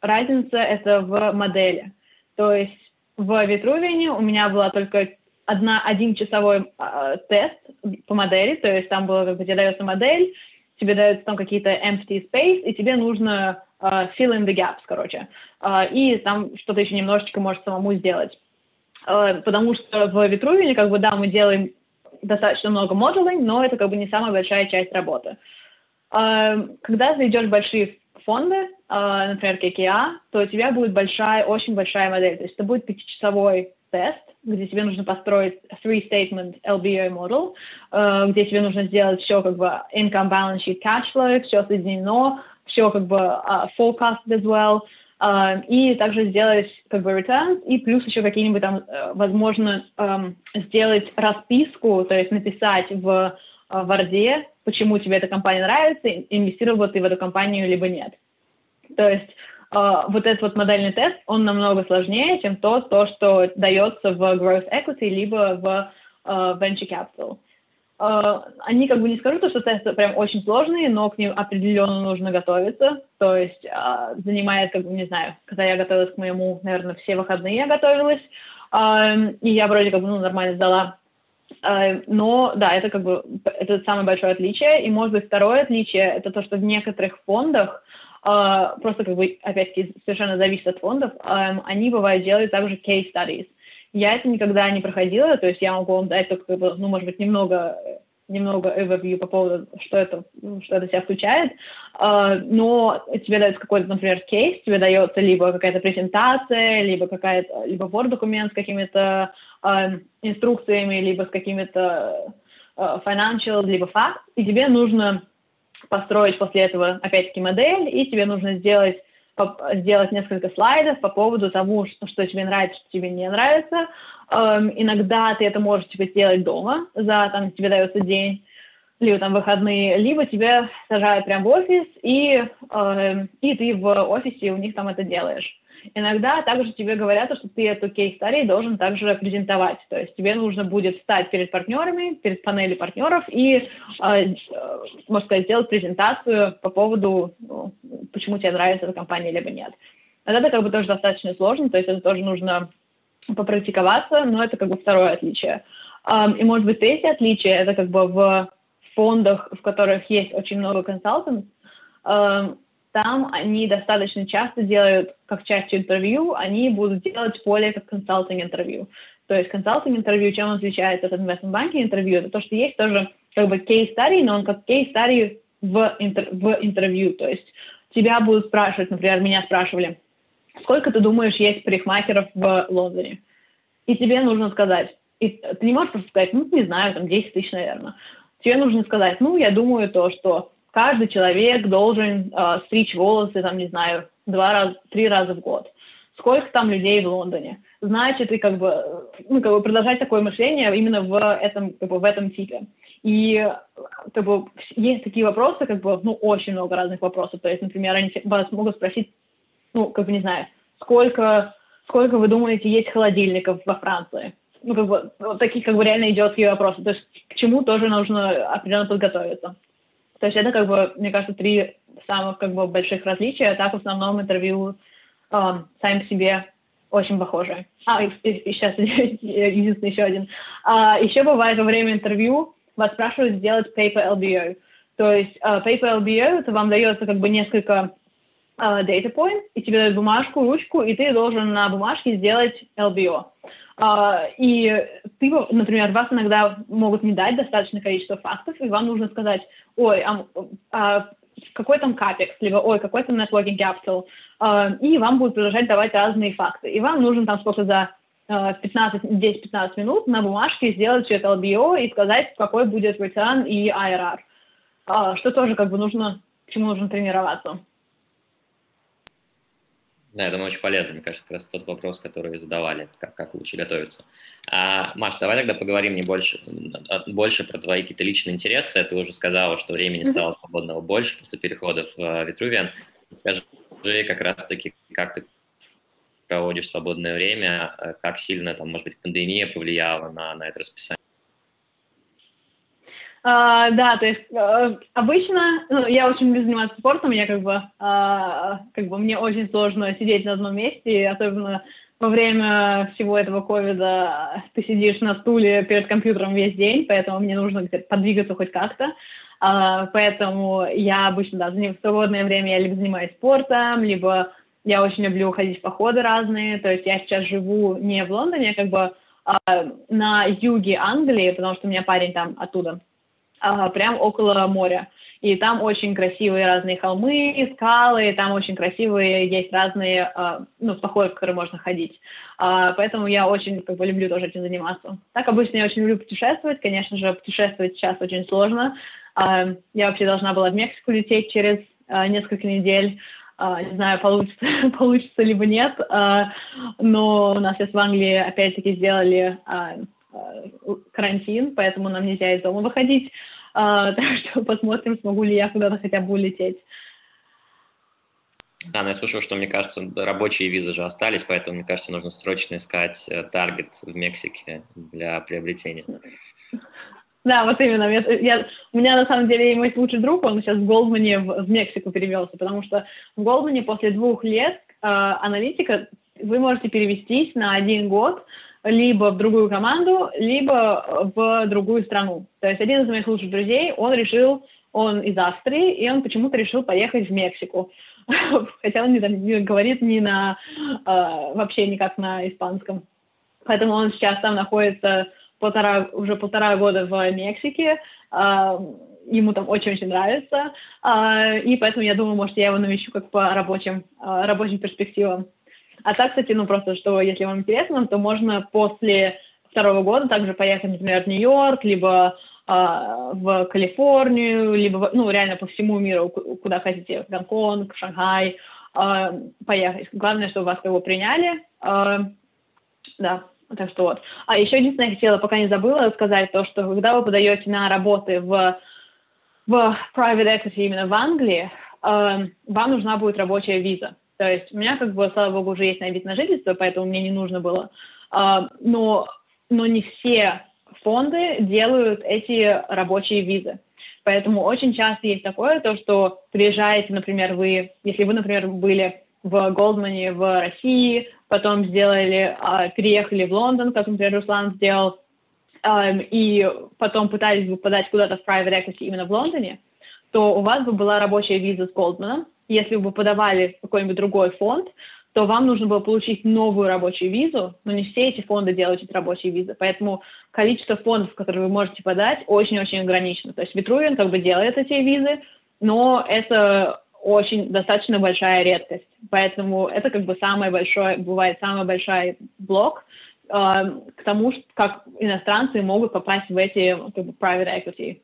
разница это в модели. То есть в Витрувине у меня была только одна, один часовой э, тест по модели, то есть там было, как бы тебе дается модель, тебе дается там какие-то empty space, и тебе нужно uh, fill in the gaps, короче. Uh, и там что-то еще немножечко можешь самому сделать. Э, потому что в Витрувине, как бы, да, мы делаем достаточно много модулей, но это как бы не самая большая часть работы. Э, когда ты идешь в большие фонды, э, например, KKA, то у тебя будет большая, очень большая модель. То есть это будет пятичасовой тест, где тебе нужно построить three-statement LBO model, где тебе нужно сделать все как бы income, balance sheet, cash flow, все соединено, все как бы uh, forecast as well, и также сделать как бы returns, и плюс еще какие-нибудь там, uh, возможно, um, сделать расписку, то есть написать в uh, Варде, почему тебе эта компания нравится, инвестировал ты в эту компанию, либо нет. То есть uh, вот этот вот модельный тест, он намного сложнее, чем то, то что дается в growth equity, либо в venture capital. Uh, они как бы не скажу, что тесты прям очень сложные, но к ним определенно нужно готовиться. То есть uh, занимает, как бы, не знаю, когда я готовилась к моему, наверное, все выходные я готовилась, uh, и я вроде как бы ну, нормально сдала. Uh, но да, это как бы это самое большое отличие. И может быть второе отличие это то, что в некоторых фондах uh, просто как бы опять-таки совершенно зависит от фондов, um, они бывают делают также case studies. Я это никогда не проходила, то есть я могу вам дать только, ну, может быть, немного немного overview по поводу, что это, что это себя включает, uh, но тебе дается какой-то, например, кейс, тебе дается либо какая-то презентация, либо какая-то, либо Word-документ с какими-то uh, инструкциями, либо с какими-то uh, financial, либо факт, и тебе нужно построить после этого, опять-таки, модель, и тебе нужно сделать сделать несколько слайдов по поводу того, что, тебе нравится, что тебе не нравится. Эм, иногда ты это можешь типа, сделать дома, за там тебе дается день. либо там выходные, либо тебя сажают прямо в офис, и, э, и ты в офисе у них там это делаешь. Иногда также тебе говорят, что ты эту кейс-старий должен также презентовать. То есть тебе нужно будет встать перед партнерами, перед панелью партнеров и, э, э, можно сказать, сделать презентацию по поводу, ну, почему тебе нравится эта компания, либо нет. Это как бы тоже достаточно сложно, то есть это тоже нужно попрактиковаться, но это как бы второе отличие. И, может быть, третье отличие, это как бы в фондах, в которых есть очень много консалтантов, там они достаточно часто делают, как часть интервью, они будут делать более как консалтинг интервью. То есть консалтинг интервью, чем он отличается от banking интервью, это то, что есть тоже как бы кейс study, но он как кейс study в, интер, в интервью. То есть тебя будут спрашивать, например, меня спрашивали, сколько ты думаешь есть парикмахеров в Лондоне? И тебе нужно сказать, и ты не можешь просто сказать, ну, не знаю, там 10 тысяч, наверное. Тебе нужно сказать, ну, я думаю то, что каждый человек должен э, стричь волосы, там, не знаю, два раза, три раза в год. Сколько там людей в Лондоне? Значит, и как бы, ну, как бы продолжать такое мышление именно в этом, как бы, в этом типе. И как бы есть такие вопросы, как бы, ну, очень много разных вопросов. То есть, например, они вас могут спросить, ну, как бы, не знаю, сколько, сколько вы думаете есть холодильников во Франции? Ну, как бы, вот такие, как бы, реально идиотские вопросы. То есть, к чему тоже нужно определенно подготовиться. То есть это, как бы, мне кажется, три самых как бы больших различия, так в основном интервью э, сами по себе очень похожи. А, и, и, сейчас единственный еще один. А, еще бывает во время интервью вас спрашивают сделать paper LBO. То есть uh, paper LBO, это вам дается как бы несколько uh, data points, и тебе дают бумажку, ручку, и ты должен на бумажке сделать LBO. Uh, и ты, например, вас иногда могут не дать достаточное количество фактов, и вам нужно сказать, ой, а, а какой там капекс, либо ой, какой там networking capital, а, и вам будут продолжать давать разные факты. И вам нужно там сколько за 15, 10-15 минут на бумажке сделать все это LBO и сказать, какой будет return и IRR. А, что тоже как бы нужно, к чему нужно тренироваться. Да, я думаю, очень полезно. Мне кажется, как раз тот вопрос, который задавали, как, как лучше готовиться. А, Маш, давай тогда поговорим не больше, больше про твои какие-то личные интересы. Ты уже сказала, что времени стало свободного больше после переходов в э, Витрувиан. Скажи как раз-таки, как ты проводишь свободное время, э, как сильно, там, может быть, пандемия повлияла на, на это расписание? Uh, да, то есть uh, обычно, ну, я очень люблю заниматься спортом, я как бы, uh, как бы мне очень сложно сидеть на одном месте, особенно во время всего этого ковида ты сидишь на стуле перед компьютером весь день, поэтому мне нужно где-то подвигаться хоть как-то. Uh, поэтому я обычно, да, в свободное время я либо занимаюсь спортом, либо я очень люблю ходить в походы разные. То есть я сейчас живу не в Лондоне, а как бы uh, на юге Англии, потому что у меня парень там оттуда а, прям около моря. И там очень красивые разные холмы, скалы, там очень красивые есть разные, а, ну, походы, в которые можно ходить. А, поэтому я очень как бы люблю тоже этим заниматься. Так обычно я очень люблю путешествовать. Конечно же, путешествовать сейчас очень сложно. А, я вообще должна была в Мексику лететь через а, несколько недель. Uh, не знаю, получится, получится либо нет, uh, но у нас сейчас в Англии опять-таки сделали uh, карантин, поэтому нам нельзя из дома выходить. А, так что посмотрим, смогу ли я куда-то хотя бы улететь. Да, но я слышал, что, мне кажется, рабочие визы же остались, поэтому, мне кажется, нужно срочно искать э, таргет в Мексике для приобретения. Да, вот именно. Я, я, у меня, на самом деле, мой лучший друг, он сейчас в Голдмане в, в Мексику перевелся, потому что в Голдмане после двух лет э, аналитика вы можете перевестись на один год либо в другую команду, либо в другую страну. То есть один из моих лучших друзей, он решил, он из Австрии, и он почему-то решил поехать в Мексику. Хотя он не, не говорит ни на, э, вообще никак на испанском. Поэтому он сейчас там находится полтора, уже полтора года в Мексике. Э, ему там очень-очень нравится. Э, и поэтому я думаю, может, я его навещу как по рабочим, э, рабочим перспективам. А так, кстати, ну просто, что если вам интересно, то можно после второго года также поехать, например, в Нью-Йорк, либо э, в Калифорнию, либо, ну, реально по всему миру, куда хотите, в Гонконг, Шанхай, э, поехать. Главное, чтобы вас его приняли. Э, да, так что вот. А еще единственное, я хотела, пока не забыла сказать, то, что когда вы подаете на работы в в private equity именно в Англии, вам нужна будет рабочая виза. То есть у меня, как бы, слава богу, уже есть на вид на жительство, поэтому мне не нужно было. Э, но, но не все фонды делают эти рабочие визы. Поэтому очень часто есть такое, то, что приезжаете, например, вы, если вы, например, были в Голдмане в России, потом сделали, э, переехали в Лондон, как, например, Руслан сделал, э, и потом пытались бы подать куда-то в private equity именно в Лондоне, то у вас бы была рабочая виза с Голдманом. Если бы подавали в какой-нибудь другой фонд, то вам нужно было получить новую рабочую визу, но не все эти фонды делают эти рабочие визы. Поэтому количество фондов, которые вы можете подать, очень-очень ограничено. То есть Витрувиан как бы делает эти визы, но это очень достаточно большая редкость. Поэтому это как бы самый большой, бывает самый большой блок э, к тому, как иностранцы могут попасть в эти как бы, private equity.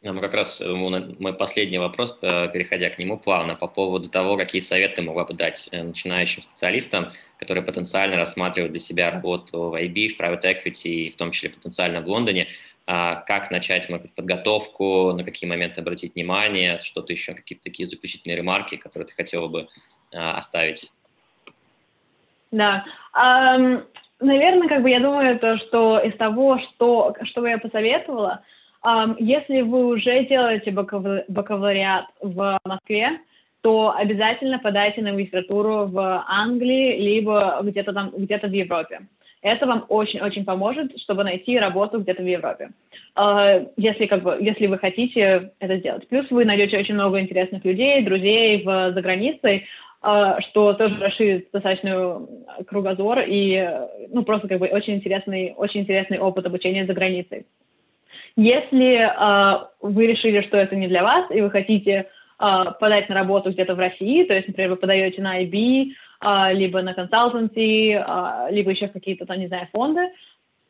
Ну, как раз э, мой последний вопрос, э, переходя к нему плавно, по поводу того, какие советы могла бы дать э, начинающим специалистам, которые потенциально рассматривают для себя работу в IB, в private equity, и в том числе потенциально в Лондоне, а, как начать, может подготовку, на какие моменты обратить внимание, что-то еще, какие-то такие заключительные ремарки, которые ты хотела бы оставить? Да, um, наверное, как бы я думаю, то, что из того, что, что бы я посоветовала, если вы уже делаете бакалавриат в Москве, то обязательно подайте на магистратуру в Англии, либо где-то там, где-то в Европе. Это вам очень-очень поможет, чтобы найти работу где-то в Европе. А, если, как бы, если вы хотите это сделать. Плюс вы найдете очень много интересных людей, друзей в, за границей, а, что тоже расширит достаточно кругозор и ну, просто как бы очень интересный, очень интересный опыт обучения за границей. Если uh, вы решили, что это не для вас, и вы хотите uh, подать на работу где-то в России, то есть, например, вы подаете на IB, а, либо на консалтанси, а, либо еще какие-то, там, не знаю, фонды,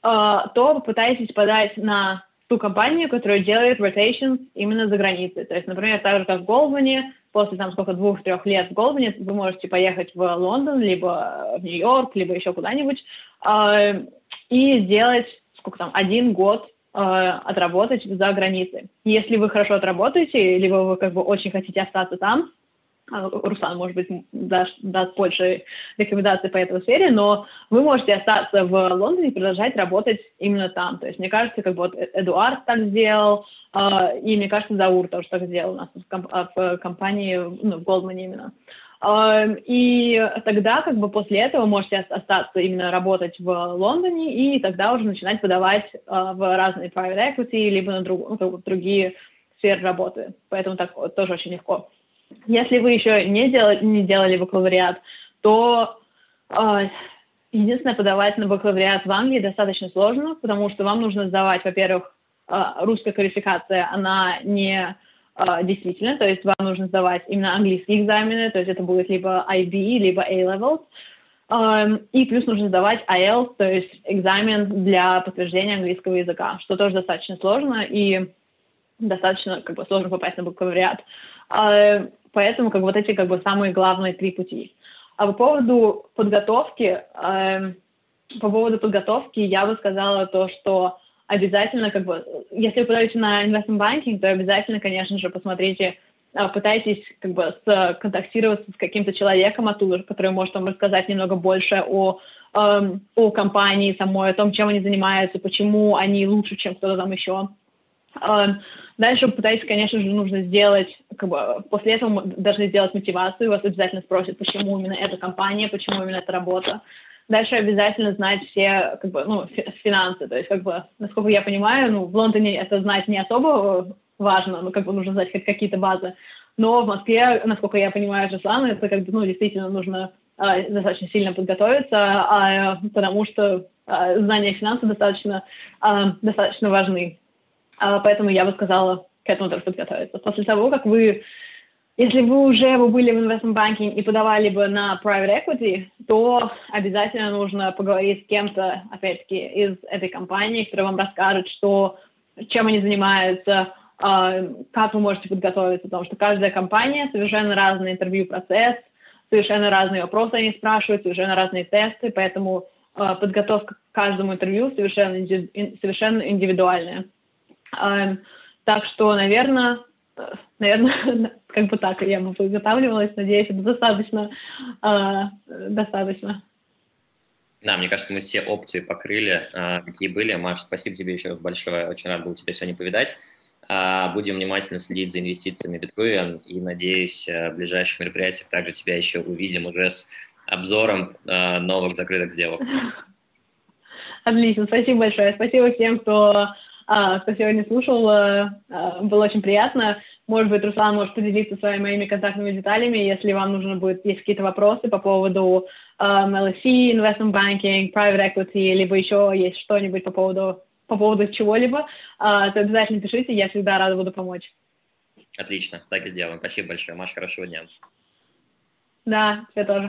а, то попытайтесь подать на ту компанию, которая делает rotations именно за границей. То есть, например, так же, как в Голдмане, после там сколько, двух-трех лет в Голдмане вы можете поехать в Лондон, либо в Нью-Йорк, либо еще куда-нибудь, и сделать, сколько там, один год отработать за границей. Если вы хорошо отработаете, либо вы как бы очень хотите остаться там, а, Руслан, может быть, даст, даст больше рекомендаций по этой сфере, но вы можете остаться в Лондоне и продолжать работать именно там. То есть, мне кажется, как бы вот Эдуард так сделал, и мне кажется, Заур тоже так сделал у нас в компании, ну, в Голдмане именно. А, и тогда, как бы после этого, можете остаться именно работать в Лондоне, и тогда уже начинать подавать в разные private equity, либо на друг, другие сферы работы. Поэтому так тоже очень легко. Если вы еще не, делали, не делали бакалавриат, то э, единственное, подавать на бакалавриат в Англии достаточно сложно, потому что вам нужно сдавать, во-первых, э, русская квалификация, она не э, действительно, то есть вам нужно сдавать именно английские экзамены, то есть это будет либо IB, либо A-levels, э, и плюс нужно сдавать IELTS, то есть экзамен для подтверждения английского языка, что тоже достаточно сложно и достаточно как бы сложно попасть на бакалавриат. А, поэтому как вот эти как бы самые главные три пути. А по поводу подготовки, э, по поводу подготовки я бы сказала то, что обязательно как бы, если вы подаете на investment banking, то обязательно, конечно же, посмотрите, э, пытайтесь как бы контактироваться с каким-то человеком оттуда, который может вам рассказать немного больше о, э, о компании самой, о том, чем они занимаются, почему они лучше, чем кто-то там еще. Эм, дальше пытайтесь, конечно же, нужно сделать, как бы, после этого должны сделать мотивацию, вас обязательно спросят, почему именно эта компания, почему именно эта работа. Дальше обязательно знать все, как бы, ну, финансы, то есть, как бы, насколько я понимаю, ну, в Лондоне это знать не особо важно, ну, как бы, нужно знать хоть какие-то базы, но в Москве, насколько я понимаю, Руслан, это, как бы, ну, действительно нужно э, достаточно сильно подготовиться, э, потому что э, знания финансов достаточно, э, достаточно важны. А, поэтому я бы сказала к этому тоже подготовиться. После того, как вы, если вы уже вы были в banking и подавали бы на private equity, то обязательно нужно поговорить с кем-то, опять-таки, из этой компании, который вам расскажет, что, чем они занимаются, а, как вы можете подготовиться, потому что каждая компания совершенно разный интервью-процесс, совершенно разные вопросы они спрашивают, совершенно разные тесты, поэтому а, подготовка к каждому интервью совершенно, совершенно индивидуальная. Так что, наверное, наверное, как бы так я бы подготавливалась. Надеюсь, это достаточно. достаточно. Да, мне кажется, мы все опции покрыли, какие были. Маш, спасибо тебе еще раз большое. Очень рад был тебя сегодня повидать. Будем внимательно следить за инвестициями биткоин и, надеюсь, в ближайших мероприятиях также тебя еще увидим уже с обзором новых закрытых сделок. Отлично, спасибо большое. Спасибо всем, кто, а, кто сегодня слушал. А, было очень приятно. Может быть, Руслан может поделиться своими моими контактными деталями, если вам нужно будет, есть какие-то вопросы по поводу um, LSE, investment banking, private equity, либо еще есть что-нибудь по поводу, по поводу чего-либо, uh, то обязательно пишите, я всегда рада буду помочь. Отлично, так и сделаем. Спасибо большое. Маш, хорошего дня. Да, тебе тоже.